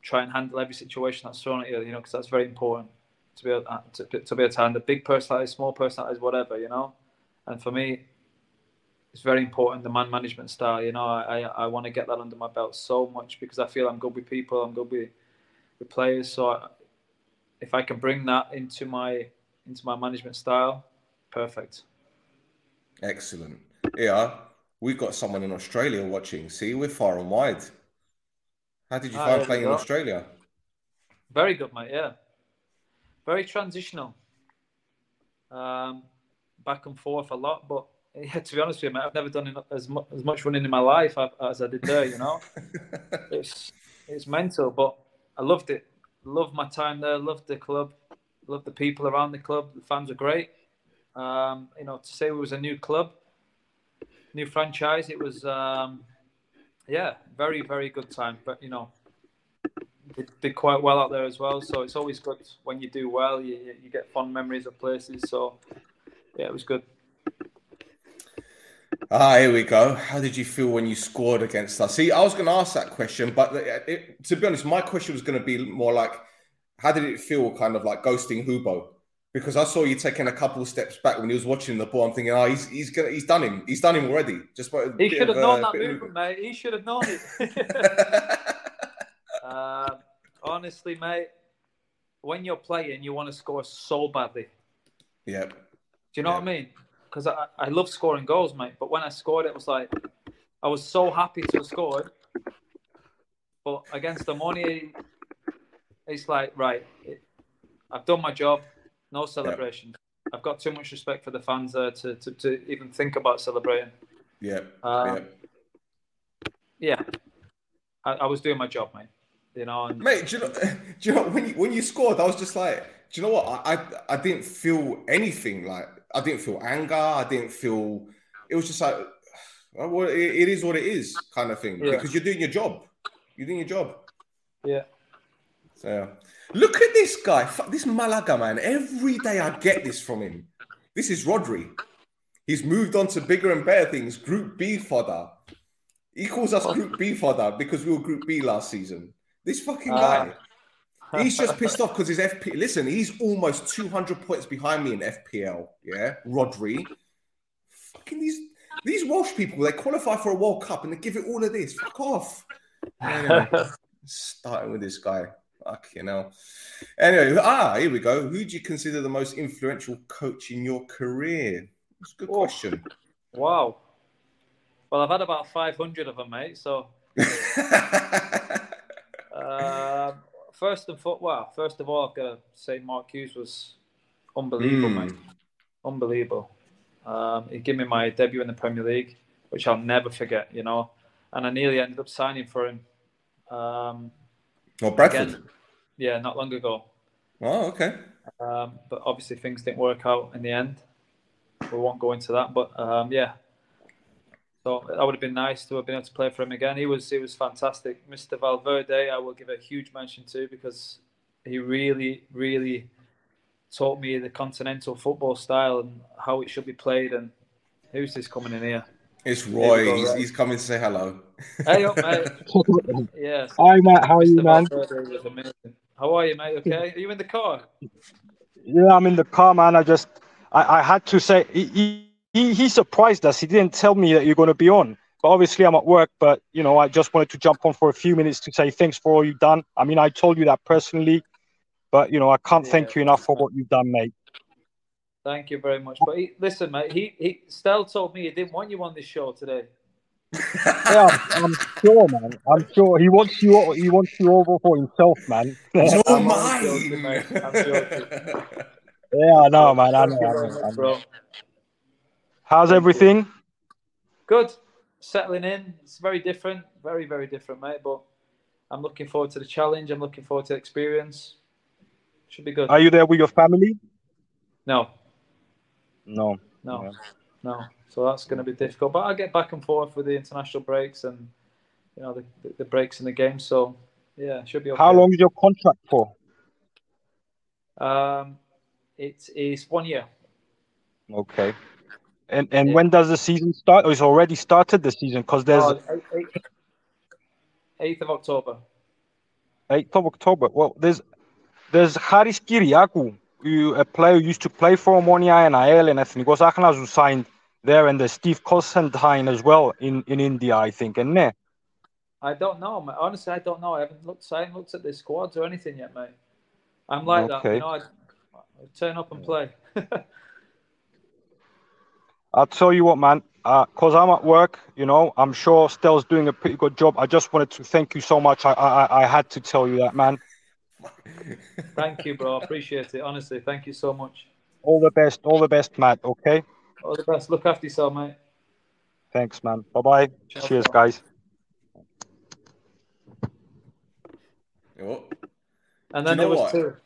try and handle every situation that's thrown at you, you know, because that's very important to be able uh, to, to be able to handle big personalities, small personalities, whatever, you know. And for me, it's very important the man management style. You know, I I, I want to get that under my belt so much because I feel I'm good with people, I'm good with with players. So I, if I can bring that into my into my management style, perfect. Excellent. Yeah, we've got someone in Australia watching. See, we're far and wide. How did you ah, find playing in Australia? Very good, mate. Yeah, very transitional. Um, back and forth a lot, but yeah, to be honest with you, mate, I've never done as much, as much running in my life as I did there. You know, it's it's mental, but I loved it loved my time there. Loved the club. Loved the people around the club. The fans were great. Um, you know, to say it was a new club, new franchise, it was, um, yeah, very very good time. But you know, did, did quite well out there as well. So it's always good when you do well. You you get fond memories of places. So yeah, it was good. Ah, here we go. How did you feel when you scored against us? See, I was going to ask that question, but it, to be honest, my question was going to be more like, how did it feel, kind of like ghosting Hubo? Because I saw you taking a couple steps back when he was watching the ball. I'm thinking, oh, he's he's gonna, he's done him. He's done him already. Just but he should have known that movement, mate. He should have known it. uh, honestly, mate, when you're playing, you want to score so badly. Yep. Do you know what I mean? Because I, I love scoring goals, mate. But when I scored, it was like I was so happy to have scored. But against the money, it's like right, it, I've done my job. No celebration. Yeah. I've got too much respect for the fans there to, to, to even think about celebrating. Yeah. Um, yeah. Yeah. I, I, was doing my job, mate. You know, and... mate. Do you know? Do you know when you when you scored? I was just like, do you know what? I, I I didn't feel anything like I didn't feel anger. I didn't feel. It was just like, uh, well, it, it is what it is, kind of thing. Yeah. Because you're doing your job. You're doing your job. Yeah. So look at this guy, Fuck, this Malaka man. Every day I get this from him. This is Rodri. He's moved on to bigger and better things. Group B fodder. He calls us Group B fodder because we were Group B last season. This fucking ah. guy. He's just pissed off because his FP. Listen, he's almost 200 points behind me in FPL. Yeah, Rodri. Fucking these these Welsh people. They qualify for a World Cup and they give it all of this. Fuck off. Anyway, starting with this guy. Fuck you know. Anyway, ah, here we go. Who do you consider the most influential coach in your career? That's a good Oh. question. Wow. Well, I've had about 500 of them, mate. So, um, first and foot, well, first of all, I've got to say Mark Hughes was unbelievable, Mm. mate. Unbelievable. Um, he gave me my debut in the Premier League, which I'll never forget, you know. And I nearly ended up signing for him. Um, or Bradford. again, yeah, not long ago. Oh, okay. Um, but obviously things didn't work out in the end. We won't go into that, but um, yeah. So that would have been nice to have been able to play for him again. He was he was fantastic, Mr. Valverde. I will give a huge mention to because he really really taught me the continental football style and how it should be played. And who's this coming in here? It's Here Roy. go, he's, right. he's coming to say hello. Hey up, mate. Yes, Hi, Matt. How are you, Mr. man? Valverde was amazing. How are you, mate? Okay, are you in the car? Yeah, I'm in the car, man. I just, I, I had to say, he, he, he he surprised us. He didn't tell me that you're going to be on. But obviously, I'm at work. But you know, I just wanted to jump on for a few minutes to say thanks for all you've done. I mean, I told you that personally, but you know, I can't thank you enough for what you've done, mate. Thank you very much. But he, listen, mate, he, he Stel told me he didn't want you on this show today. Yeah, I'm, I'm sure, man. I'm sure he wants you. He wants you over for himself, man. You're I'm mine. joking, mate. I'm joking. yeah, I know, man. I know. I know, I know. How's everything? Good. Settling in. It's very different. Very, very different, mate. But I'm looking forward to the challenge. I'm looking forward to the experience. Should be good. Are you there with your family? No, No. no, Yeah. no. So that's going to be difficult. But I get back and forth with the international breaks and you know the, the, breaks in the game. So yeah, it should be okay. How long is your contract for? Um, it is one year. Okay. And and Yeah. when does the season start? Oh, it's already started the season because there's Oh, eight- eight- 8th of October. 8th of October. Well, there's there's Haris Kyriakou, who, a player who used to play for Omonia and AL and Ethnikos Athens who signed there, and there's Steve Constantine as well in, in India, I think. And there. I don't know, mate. Honestly, I don't know. I haven't looked. I haven't looked at the squads or anything yet, mate. I'm like that. Okay. You know, I, I turn up and play. I'll tell you what, man, because I'm at work, you know, I'm sure Stel's doing a pretty good job. I just wanted to thank you so much. I, I, I had to tell you that, man. Thank you, bro. I appreciate it. Honestly, thank you so much. All the best, all the best, Matt. Okay. All the best. Look after yourself, mate. Thanks, man. Bye bye. Ciao, Cheers, ciao. guys. And then you know there was what? two.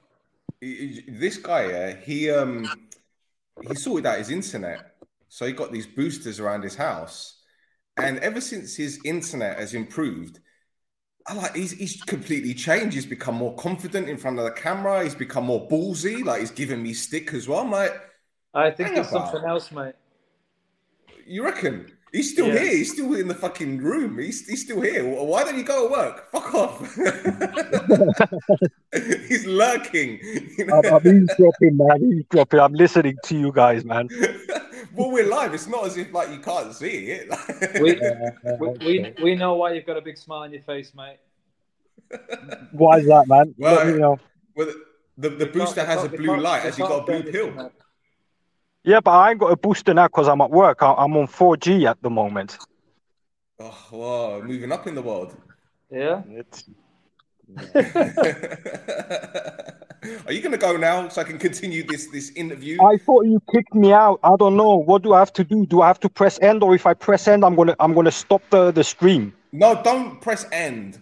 he- he- this guy, yeah, he um he sorted out his internet, so he got these boosters around his house, and ever since his internet has improved, I like he's he's completely changed. He's become more confident in front of the camera. He's become more ballsy. Like he's giving me stick as well. I'm like, I think Hang it's about. something else, mate. you reckon? He's still Yeah. here. He's still in the fucking room. He's, he's still here. Why don't you go to work? Fuck off. he's lurking. You know? I'm, I'm eavesdropping, man. Eavesdropping. I'm listening to you guys, man. well, we're live. It's not as if like you can't see it. We, we, we, we know why you've got a big smile on your face, mate. Why is that, man? Well, Let me know. well, the, the booster has a blue light. they Has he got a blue pill? Yeah, but I ain't got a booster now because I'm at work. I, I'm on 4G at the moment. Oh, wow, moving up in the world. Yeah. It's, Are you going to go now so I can continue this this interview? I thought you kicked me out. I don't know. What do I have to do? Do I have to press end, or if I press end, I'm gonna I'm gonna stop the the stream? No, don't press end.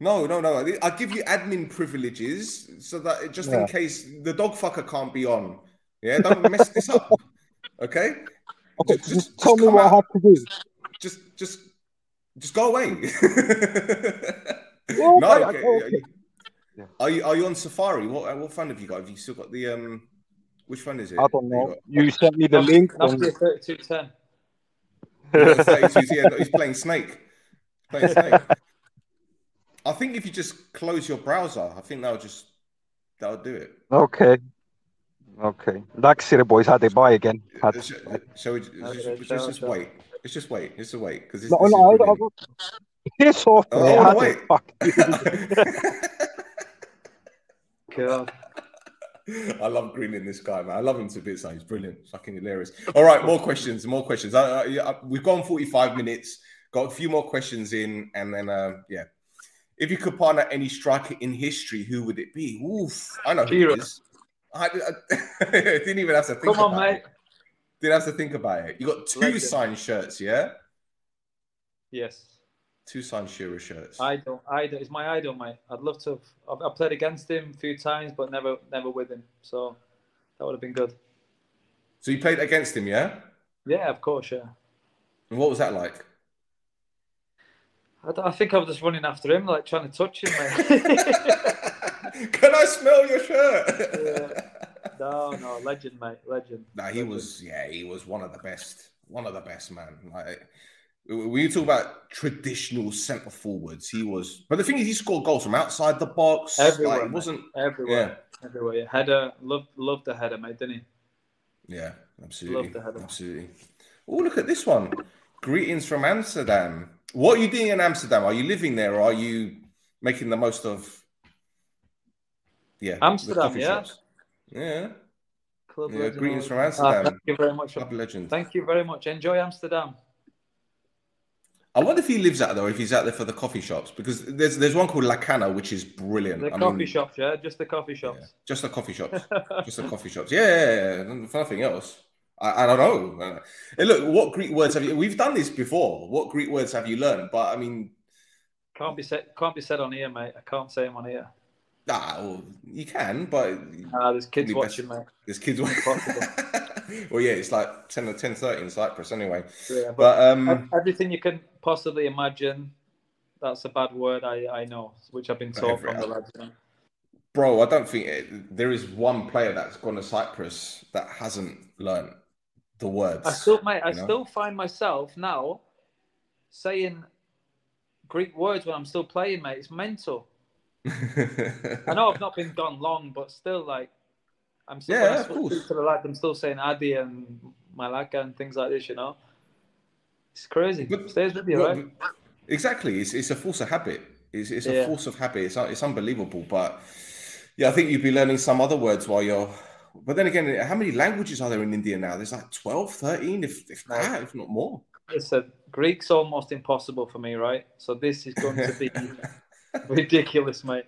No, no, no. I give you admin privileges so that just yeah. in case the dog fucker can't be on. Yeah, don't mess this up. Okay. Okay. Just, just tell just me what out. I have to do. Just, just, just go away. well, no. Okay. okay. Yeah. Are you are you on Safari? What what phone have you got? Have you still got the um? Which phone is it? I don't know. You, sent me the link. on... thirty-two ten. yeah, he's playing Snake. Playing Snake. I think if you just close your browser, I think that'll just that'll do it. Okay. Okay. Like City Boys had they buy again. Had... Shall we just, just, just, just wait? Let's just wait. It's a wait because no, no, I, I, it's off. Oh, wait. God. I love greening this guy, man. I love him to bits. He's brilliant, fucking hilarious. All right, more questions, more questions. I, I, I, we've gone 45 minutes, got a few more questions in, and then, uh, yeah, if you could partner any striker in history, who would it be? Oof, I know who it is. I, I, didn't even have to think Come about on, mate. it. Didn't have to think about it. You got two Legend. signed shirts, yeah? Yes. Two signed Shearer shirts. Idol, idol. He's my idol, mate. I'd love to. Have, I've, I've played against him a few times, but never, never with him. So that would have been good. So you played against him, yeah? Yeah, of course, yeah. And what was that like? I, I, think I was just running after him, like trying to touch him, mate. Can I smell your shirt? yeah. No, no, legend, mate, legend. No, he legend. was, yeah, he was one of the best, one of the best, man. Like, when you talk about traditional centre forwards, he was. But the thing is, he scored goals from outside the box. Everywhere, like, wasn't everywhere. Yeah. Everywhere. Header, loved, loved the header, mate, didn't he? Yeah, absolutely. Loved the header. Absolutely. Oh, look at this one. Greetings from Amsterdam. What are you doing in Amsterdam? Are you living there or are you making the most of yeah Amsterdam? Yeah. Shops? Yeah. Club yeah, greetings from ah, Amsterdam. thank you very much. Club legend. Thank you very much. Enjoy Amsterdam. I wonder if he lives out there, if he's out there for the coffee shops, because there's there's one called La Cana, which is brilliant. The I coffee mean, shops, yeah, just the coffee shops. Yeah, just the coffee shops, just the coffee shops. Yeah, yeah, yeah, nothing else. I, I don't know. Uh, hey, look, what Greek words have you? We've done this before. What Greek words have you learned? But I mean, can't be said. Can't be said on here, mate. I can't say them on here. Ah, well, you can, but ah, there's kids watching, best. mate. There's kids watching. well, yeah, it's like 10 or ten thirty in Cyprus anyway. Yeah, but, but um, everything you can possibly imagine, that's a bad word. I I know, which I've been taught from the lads. Bro, I don't think it, there is one player that's gone to Cyprus that hasn't learned the words. I still, mate, I know? still find myself now saying Greek words when I'm still playing, mate. It's mental. I know I've not been gone long, but still, like, I'm still, yeah, of course. To the I'm still saying Adi and Malaka and things like this, you know. It's crazy. But, Stays with you, right? Exactly. It's, it's a force of habit. It's, it's a yeah. force of habit. It's, it's unbelievable. But yeah, I think you'd be learning some other words while you're but then again, how many languages are there in India now? There's like 12, 13, if, if that, if not more. Listen, Greek's almost impossible for me, right? So this is going to be ridiculous, mate.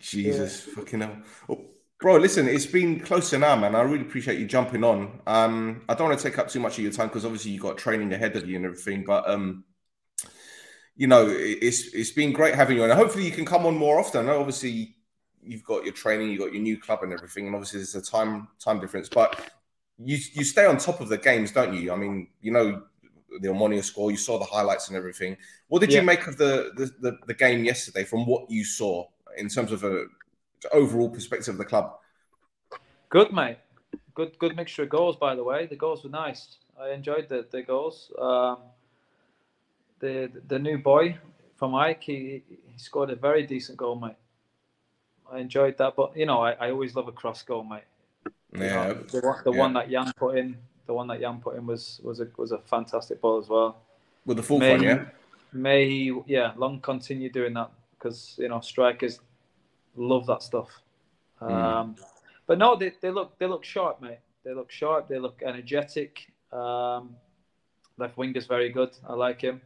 Jesus, yeah. fucking hell. Oh, bro, listen, it's been close to now, man. I really appreciate you jumping on. Um, I don't want to take up too much of your time because obviously you got training ahead of you and everything, but um, you know, it's it's been great having you on. Hopefully, you can come on more often. Obviously, you've got your training, you've got your new club and everything, and obviously there's a time time difference. But you you stay on top of the games, don't you? I mean, you know the Omonia score, you saw the highlights and everything. What did yeah. you make of the, the, the the game yesterday from what you saw in terms of a overall perspective of the club? Good, mate. Good good mixture of goals, by the way. The goals were nice. I enjoyed the the goals. Um, the the new boy from AEK, he, he scored a very decent goal, mate. I enjoyed that. But you know, I, I always love a cross goal, mate. Yeah. know, the, the yeah. one that Jan put in, the one that Jan put in was was a was a fantastic ball as well. With the full may, one, yeah. May he, yeah, long continue doing that because you know strikers love that stuff. Mm. Um, but no, they, they look they look sharp, mate. They look sharp. They look energetic. Um, left winger's very good. I like him.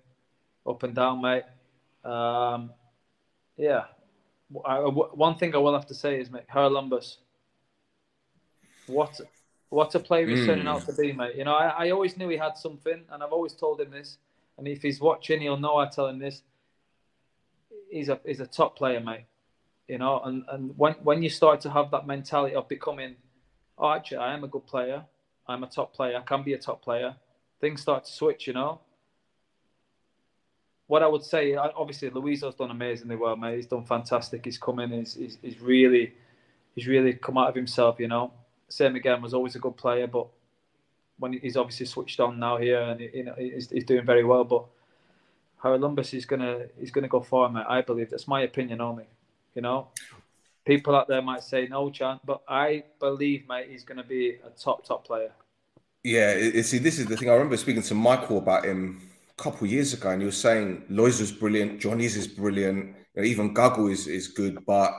Up and down, mate. Um, yeah, I, one thing I will have to say is, mate, Haralambous. What, what a player he's mm. turning out to be, mate. You know, I, I always knew he had something, and I've always told him this. And if he's watching, he'll know I tell him this. he's a he's a top player, mate. You know, and and when when you start to have that mentality of becoming, oh, actually, I am a good player. I'm a top player. I can be a top player. Things start to switch. You know. What I would say, obviously, Loizo's done amazingly well, mate. He's done fantastic. He's come in. He's, he's, he's really, he's really come out of himself. You know. Same again was always a good player, but when he's obviously switched on now here and you know he's, he's doing very well. But Haralambous is gonna he's gonna go far, mate. I believe that's my opinion only. You know, people out there might say no chance, but I believe, mate, he's gonna be a top top player. Yeah, see, this is the thing. I remember speaking to Michael about him a couple years ago, and he was saying Lois was brilliant, Johnny's is brilliant, you know, even Guggle is is good, but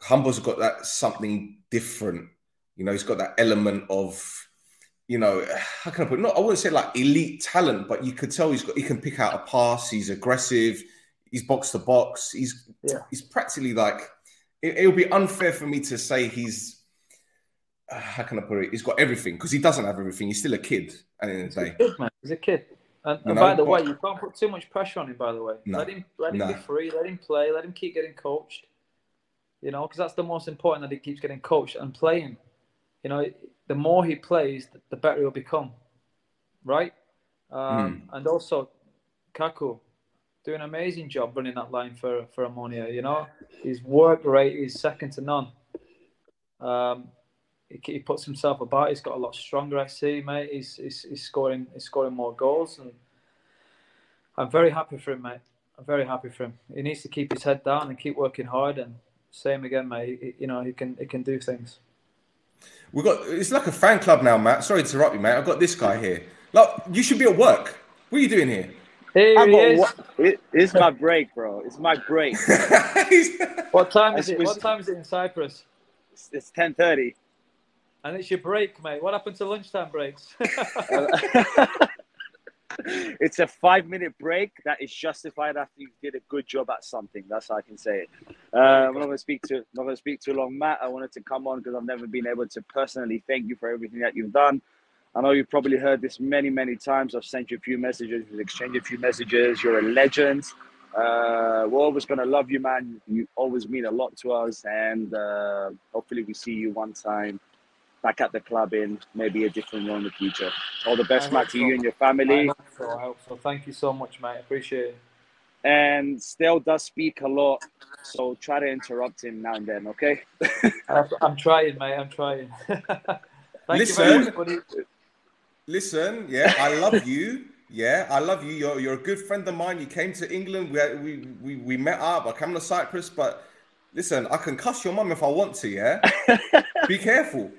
Humbo's got that something different. You know, he's got that element of you know, how can I put? It? Not I wouldn't say like elite talent, but you could tell he's got he can pick out a pass. He's aggressive. He's box to box. He's yeah. he's practically like it, will be unfair for me to say he's uh, how can I put it? He's got everything because he doesn't have everything. He's still a kid at the end of the day. Kid, man. He's a kid. And, by the way, you can't put too much pressure on him. By the way, no, let him let him no. be free. Let him play. Let him keep getting coached. You know, because that's the most important that he keeps getting coached and playing. You know, the more he plays, the better he'll become, right? Um, mm. And also, Kaku doing an amazing job running that line for for Omonia. You know, his work rate is second to none. Um, he, he, puts himself about. He's got a lot stronger. I see, mate. He's, he's, he's scoring he's scoring more goals, and I'm very happy for him, mate. I'm very happy for him. He needs to keep his head down and keep working hard. And same again, mate. He, you know, he can he can do things. We've got it's like a fan club now, Matt. Sorry to interrupt you, mate. I've got this guy here. Like you should be at work. What are you doing here? Here he is. It, it's my break, bro. It's my break. what time is it? What time is it in Cyprus? It's, it's ten thirty. And it's your break, mate. What happened to lunchtime breaks? it's a five minute break that is justified after you did a good job at something. That's how I can say it. Uh, I'm not going to speak to not going to speak too long, Matt. I wanted to come on because I've never been able to personally thank you for everything that you've done. I know you've probably heard this many, many times. I've sent you a few messages, we've exchanged a few messages. You're a legend. Uh, we're always going to love you, man. You always mean a lot to us, and uh, hopefully we see you one time back at the club in maybe a different role in the future. All the best, Matt, to so. you and your family. I hope so. I hope so. Thank you so much, mate. Appreciate it. And still does speak a lot, so try to interrupt him now and then, okay? I'm trying, mate. I'm trying. listen, listen. Yeah, I love you. Yeah, I love you. You're, you're a good friend of mine. You came to England. We, we, we, we met up. I came to Cyprus, but listen, I can cuss your mum if I want to. Yeah, be careful.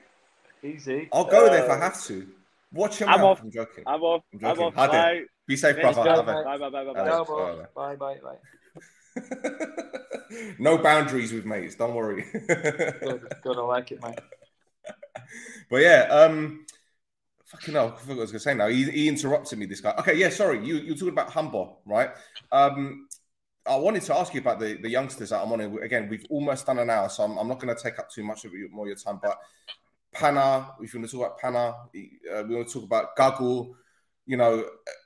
Easy. I'll go uh, there if I uh, have to. Watch your I'm mouth. Off. I'm joking. I'm off. I'm joking. I'm off. Bye. Be safe, brother. Go, bye, bye, bye, bye, bye. Bye, bye, bye. no boundaries with mates. Don't worry. good, good. I like it, mate. But yeah, um, fucking hell, I forgot what I was gonna say now. He, he interrupted me. This guy. Okay, yeah, sorry. You you're talking about Humber, right? Um, I wanted to ask you about the, the youngsters that I'm on. Again, we've almost done an hour, so I'm, I'm not going to take up too much of your, more of your time. But Pana, if you want to talk about Pana, uh, we want to talk about Guggle. You know,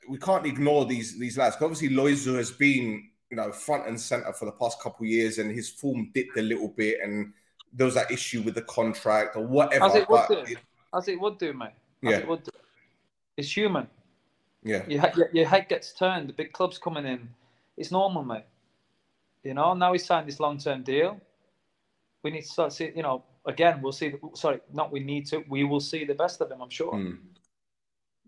we can't ignore these these lads. Obviously, Loizo has been you know front and center for the past couple of years, and his form dipped a little bit, and there was that issue with the contract or whatever. As it would do, it, as it would do, mate. Yeah. it would. It's human. Yeah. Your, your, your head gets turned. The big clubs coming in. It's normal, mate. You know, now he signed this long term deal. We need to start seeing, you know, again, we'll see. Sorry, not we need to. We will see the best of him. I'm sure. Mm.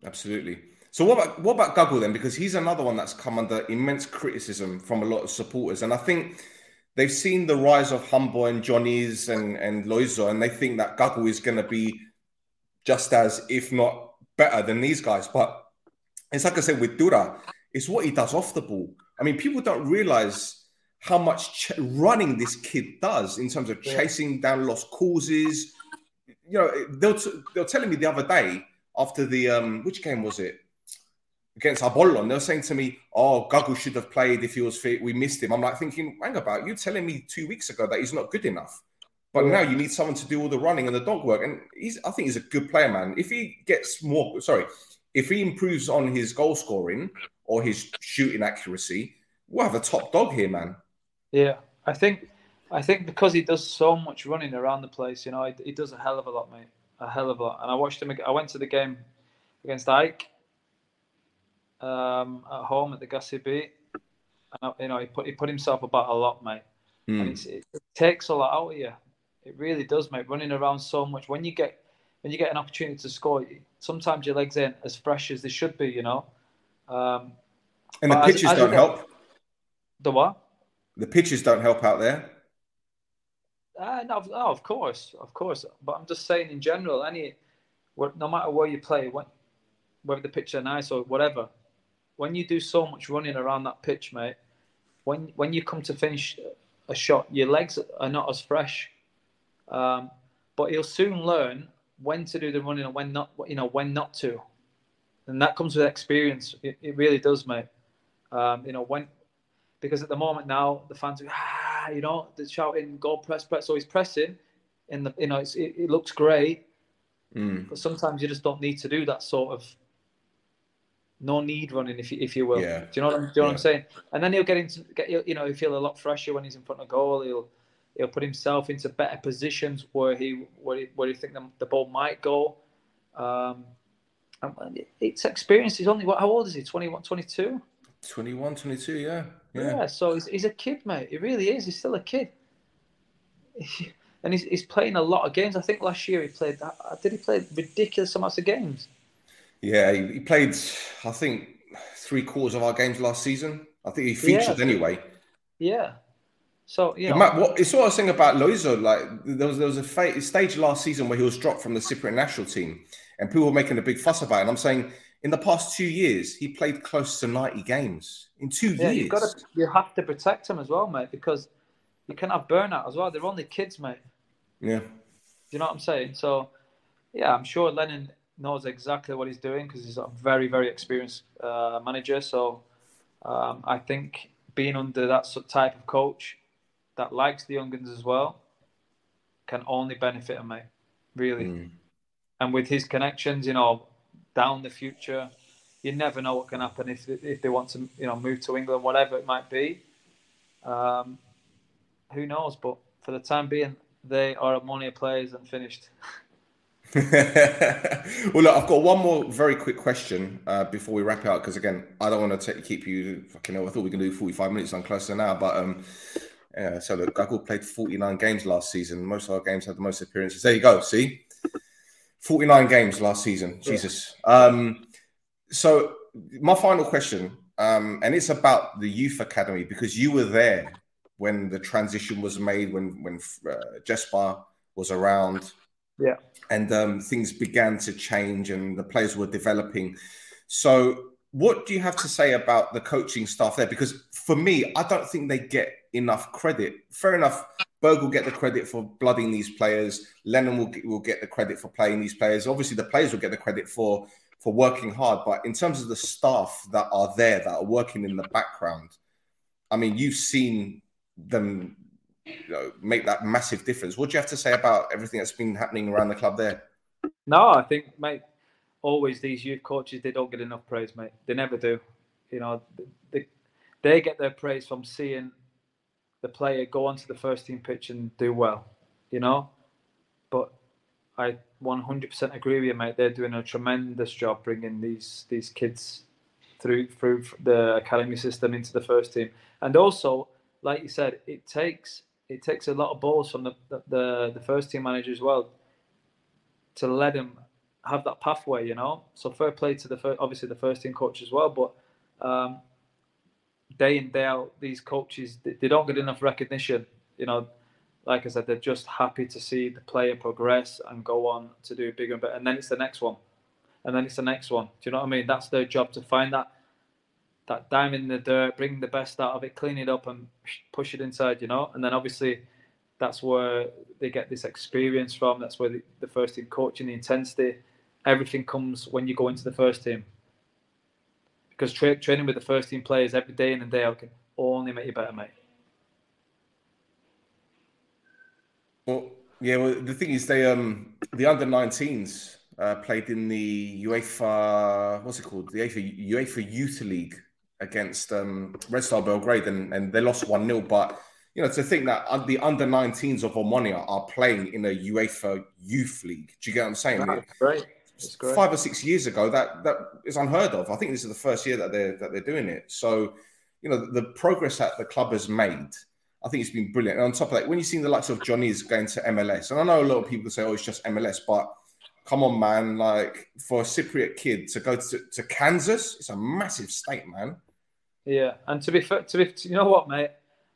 Absolutely. So what about what about Guggle then? Because he's another one that's come under immense criticism from a lot of supporters, and I think they've seen the rise of Humbo and Johnny's and and Loizo, and they think that Guggle is going to be just as, if not better, than these guys. But it's like I said with Dura, it's what he does off the ball. I mean, people don't realize how much ch- running this kid does in terms of chasing down lost causes. You know, they were, t- they were telling me the other day after the um, which game was it against Apollon? They were saying to me, "Oh, Gagu should have played if he was fit. We missed him." I'm like thinking, "Hang about you telling me two weeks ago that he's not good enough." But yeah. now you need someone to do all the running and the dog work, and he's. I think he's a good player, man. If he gets more, sorry, if he improves on his goal scoring or his shooting accuracy, we'll have a top dog here, man. Yeah, I think I think because he does so much running around the place, you know, he, he does a hell of a lot, mate, a hell of a lot. And I watched him. I went to the game against AEK um, at home at the Gussie Beat, and you know he put he put himself about a lot, mate. Mm. And it takes a lot out of you. It really does, mate. Running around so much when you get when you get an opportunity to score, sometimes your legs ain't as fresh as they should be, you know. Um, and the pitches as, as don't help. The what? The pitches don't help out there. Uh, no, no, of course, of course. But I'm just saying in general, any, no matter where you play, when, whether the pitch are nice or whatever, when you do so much running around that pitch, mate, when when you come to finish a shot, your legs are not as fresh. Um, but he'll soon learn when to do the running and when not. You know when not to, and that comes with experience. It, it really does, mate. Um, you know when because at the moment now the fans are ah, you know they're shouting go press press. So he's pressing, in the you know it, it, looks great, mm. but sometimes you just don't need to do that sort of no need running, if you, if you will. Yeah. Do you know what I'm, do you know yeah. what I'm saying? And then he'll get into get you know he'll feel a lot fresher when he's in front of goal. He'll he'll put himself into better positions where he where he, where he think the, the ball might go. Um, and it's experience. He's only what? How old is he? 21, 22? 21, 22, yeah. Yeah. yeah so he's, he's a kid, mate. He really is. He's still a kid. and he's, he's playing a lot of games. I think last year he played. Did he play ridiculous amounts of games? Yeah, he, he, played, I think, three quarters of our games last season. I think he featured yeah. anyway. Yeah. So you know, Matt, what it's what I was saying about Loizo. Like there was there was a fa- stage last season where he was dropped from the Cypriot national team, and people were making a big fuss about it. And I'm saying in the past two years, he played close to 90 games in two yeah, years. You've got to, you have to protect him as well, mate, because you can have burnout as well. They're only kids, mate. Yeah. Do you know what I'm saying? So, yeah, I'm sure Lennon knows exactly what he's doing because he's a very, very experienced uh, manager. So um, I think being under that type of coach that likes the youngins as well can only benefit him, mate. Really. Mm. And with his connections, you know, down the future, you never know what can happen if if they want to, you know, move to England, whatever it might be. Um, who knows? But for the time being, they are Omonia players and finished. well, look, I've got one more very quick question uh, before we wrap it up because again, I don't want to keep you. Fucking hell, I thought we can do forty-five minutes. I'm closer now, but um, yeah. So look, Gago played forty-nine games last season. Most of our games had the most appearances. There you go. See, forty-nine games last season. Yeah. Jesus. Um, so my final question, um, and it's about the youth academy because you were there when the transition was made when when uh, Jesper was around yeah. And um, things began to change and the players were developing. So, what do you have to say about the coaching staff there? Because for me, I don't think they get enough credit. Fair enough, Berg will get the credit for blooding these players. Lennon will get, will get the credit for playing these players. Obviously, the players will get the credit for for working hard. But in terms of the staff that are there, that are working in the background, I mean, you've seen them you know, make that massive difference. What do you have to say about everything that's been happening around the club there? No, I think, mate, always these youth coaches, they don't get enough praise, mate. They never do. You know, they, they get their praise from seeing the player go onto the first team pitch and do well, you know. But I 100% agree with you, mate. They're doing a tremendous job bringing these these kids through through the academy system into the first team. And also, like you said, it takes it takes a lot of balls from the, the, the first team manager as well to let him have that pathway, you know. So fair play to the first, obviously the first team coach as well, but um, day in day out, these coaches they, they, don't get enough recognition. You know, like I said, they're just happy to see the player progress and go on to do bigger and better, and then it's the next one, and then it's the next one. Do you know what I mean? That's their job to find that that diamond in the dirt, bring the best out of it, clean it up, and push it inside. You know, and then obviously that's where they get this experience from. That's where the, the first team coaching, the intensity, everything comes when you go into the first team. Because tra- training with the first team players every day in and day out can only make you better, mate. Well, yeah. Well, the thing is, they um the under 19s uh, played in the UEFA. What's it called? The UEFA UEFA Youth League against um, Red Star Belgrade, and, and they lost one 0 But you know, to think that the under 19s of Omonia are playing in a UEFA Youth League. Do you get what I'm saying? That's great. That's great. Five or six years ago, that that is unheard of. I think this is the first year that they're that they're doing it. So, you know, the, the progress that the club has made, I think it's been brilliant. And on top of that, when you've seen the likes of Johnny's going to MLS, and I know a lot of people say, "Oh, it's just MLS," but come on, man! Like for a Cypriot kid to go to, to Kansas, it's a massive state, man. Yeah, and to be fair, to be, you know what, mate?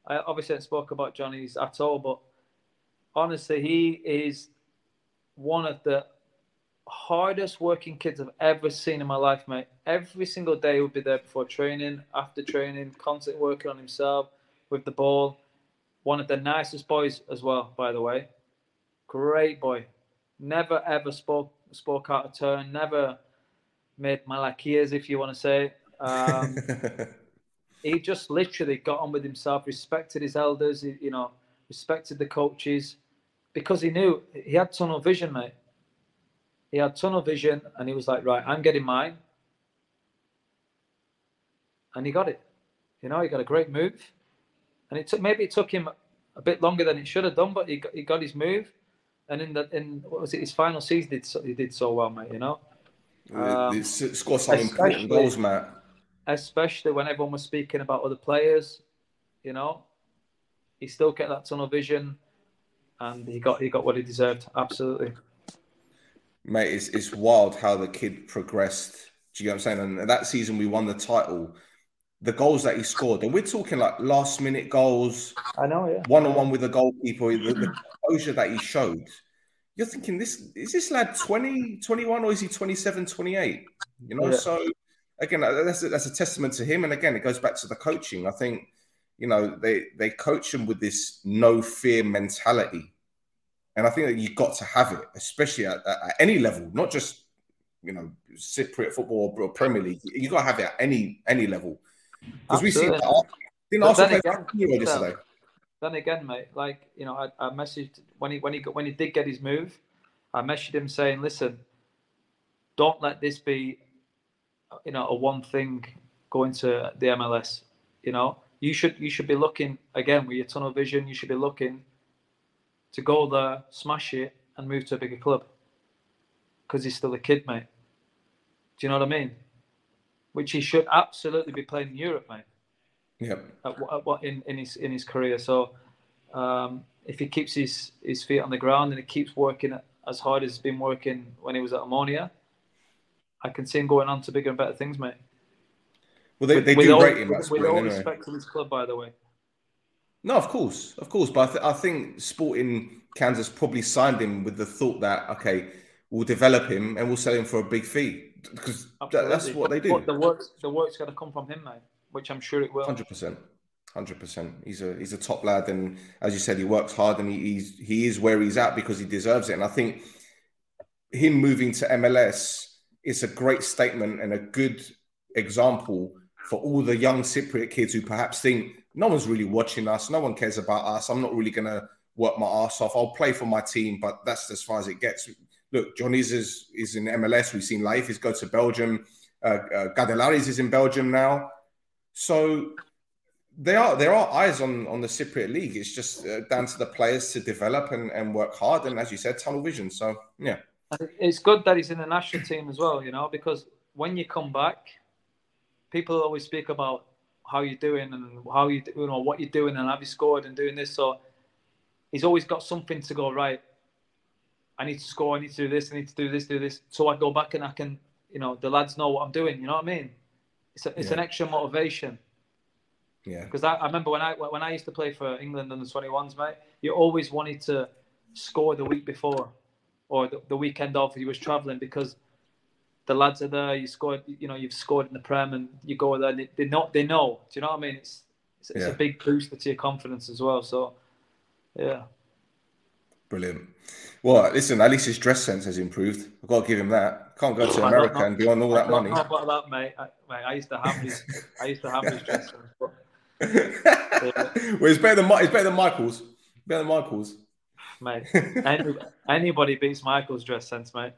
I obviously haven't spoke about Johnny's at all, but honestly, he is one of the hardest working kids I've ever seen in my life, mate. Every single day he would be there before training, after training, constantly working on himself with the ball. One of the nicest boys as well, by the way. Great boy. Never ever spoke spoke out of turn. Never made malakias, if you want to say. Um, he just literally got on with himself, respected his elders, you know, respected the coaches, because he knew he had tunnel vision, mate. He had tunnel vision, and he was like, right, I'm getting mine, and he got it. You know, he got a great move, and it took maybe it took him a bit longer than it should have done, but he got, he got his move, and in the in what was it his final season, he did so, he did so well, mate. You know, um, scored some important goals, Matt especially when everyone was speaking about other players. You know, he still kept that tunnel vision, and he got he got what he deserved. Absolutely, mate. It's it's wild how the kid progressed. Do you get what I'm saying? And that season we won the title. The goals that he scored, and we're talking like last minute goals. I know, yeah. One on one with the goalkeeper, the, the composure that he showed. You're thinking, this is this lad 20, 21, or is he 27, 28? You know, yeah. so again, that's a, that's a testament to him. And again, it goes back to the coaching. I think, you know, they they coach him with this no fear mentality, and I think that you've got to have it, especially at, at any level, not just you know Cypriot football or Premier League. You got to have it at any any level because we see. Didn't Arsenal again, yesterday? Then again, mate, like you know, I, I messaged when he when he got, when he did get his move, I messaged him saying, "Listen, don't let this be you know a one thing going to the MLS. You know, you should you should be looking again with your tunnel vision. You should be looking to go there, smash it, and move to a bigger club. Because he's still a kid, mate. Do you know what I mean? Which he should absolutely be playing in Europe, mate. Yep. At, what in, in his in his career. So um, if he keeps his his feet on the ground and he keeps working as hard as he's been working when he was at Omonia, I can see him going on to bigger and better things, mate. Well, they, they with do all, rate him. With, with all anyway. respect to this club, by the way. No, of course, of course. But I, th- I think Sporting Kansas probably signed him with the thought that okay, we'll develop him and we'll sell him for a big fee because that, that's what they do. But the work's the work's got to come from him, mate. Which I'm sure it will. Hundred percent. Hundred percent. He's a he's a top lad, and as you said, he works hard, and he, he's he is where he's at because he deserves it. And I think him moving to MLS is a great statement and a good example for all the young Cypriot kids who perhaps think no one's really watching us, no one cares about us. I'm not really going to work my ass off. I'll play for my team, but that's as far as it gets. Look, Johnny's is, is in MLS. We've seen Life is go to Belgium. Uh, uh, Gadelaris is in Belgium now. So there are there are eyes on on the Cypriot league. It's just uh, down to the players to develop and, and work hard. And as you said, tunnel vision. So yeah. It's good that he's in the national team as well, you know, because when you come back, people always speak about how you're doing and how you, you know, what you're doing and have you scored and doing this. So he's always got something to go right. I need to score. I need to do this. I need to do this. Do this. So I go back and I can, you know, the lads know what I'm doing. You know what I mean? It's a, it's yeah. an extra motivation. Yeah. Because I, I remember when I when I used to play for England and the 21s, mate, you always wanted to score the week before or the, the weekend of he was traveling because the lads are there. You scored, you know, you've scored in the Prem, and you go there. They, they know, they know. Do you know what I mean? It's it's, it's yeah. a big booster to your confidence as well. So, yeah. Brilliant. Well, listen, at least his dress sense has improved. I've got to give him that. Can't go to America and be on all that money. How about that, mate? I, mate, I used to have his. I used to have his dress sense. But, yeah. well, it's better than it's better than Michael's. Better than Michael's mate. Any, anybody beats Michael's dress sense, mate.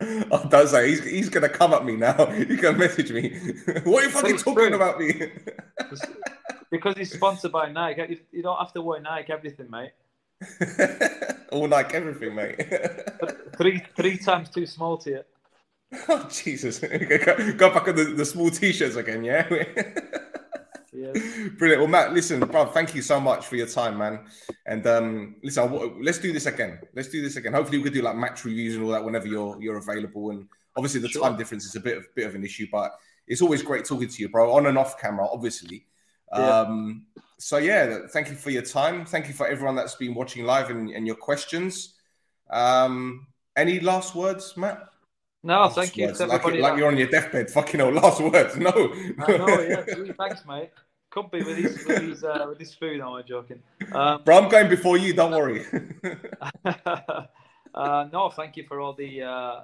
Oh, don't say he's, he's gonna come at me now. He's going to message me. what are you fucking talking about me? because he's sponsored by Nike. You, you don't have to wear Nike everything, mate. All Nike everything, mate. three three times too small to you. Oh Jesus! Go back on the, the small t-shirts again, yeah. Yeah. Brilliant. Well, Matt, listen, bro, thank you so much for your time, man. And um, listen, let's do this again. Let's do this again. Hopefully, we could do like match reviews and all that whenever you're you're available. And obviously, the Sure. time difference is a bit of bit of an issue, but it's always great talking to you, bro, on and off camera, obviously. Yeah. Um, so yeah, thank you for your time. Thank you for everyone that's been watching live and, and your questions. Um, any last words, Matt? No, Last thank you to Like, everybody. like you're on your deathbed. Fucking hell, last words. No. I know, yeah. Thanks, mate. Could be with these with these uh, with this food. I'm joking. Um, Bro, I'm going before you. Don't worry. uh, no, thank you for all the uh,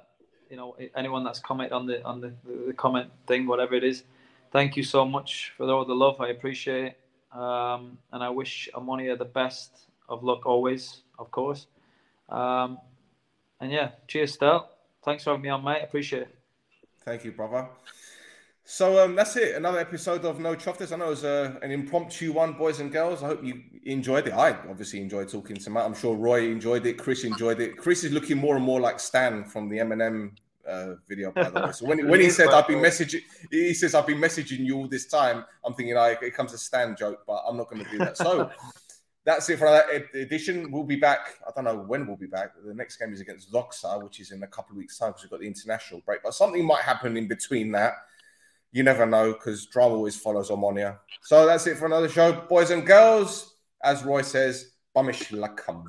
you know anyone that's comment on the on the, the comment thing, whatever it is. Thank you so much for all the love. I appreciate it, um, and I wish Omonia the best of luck always, of course. Um, and yeah, cheers, Stel. Thanks for having me on, mate. Appreciate it. Thank you, brother. So um, that's it. Another episode of No Chuffers. I know it was uh, an impromptu one, boys and girls. I hope you enjoyed it. I obviously enjoyed talking to Matt. I'm sure Roy enjoyed it. Chris enjoyed it. Chris is looking more and more like Stan from the Eminem uh, video, by the way. So when, when he said I've been messaging, he says I've been messaging you all this time. I'm thinking I, it comes a Stan joke, but I'm not going to do that. So that's it for that edition. We'll be back. I don't know when we'll be back. The next game is against Doxa, which is in a couple of weeks' time because we've got the international break. But something might happen in between that. You never know because drama always follows Omonia. So that's it for another show, boys and girls. As Roy says, Bamish Lakam.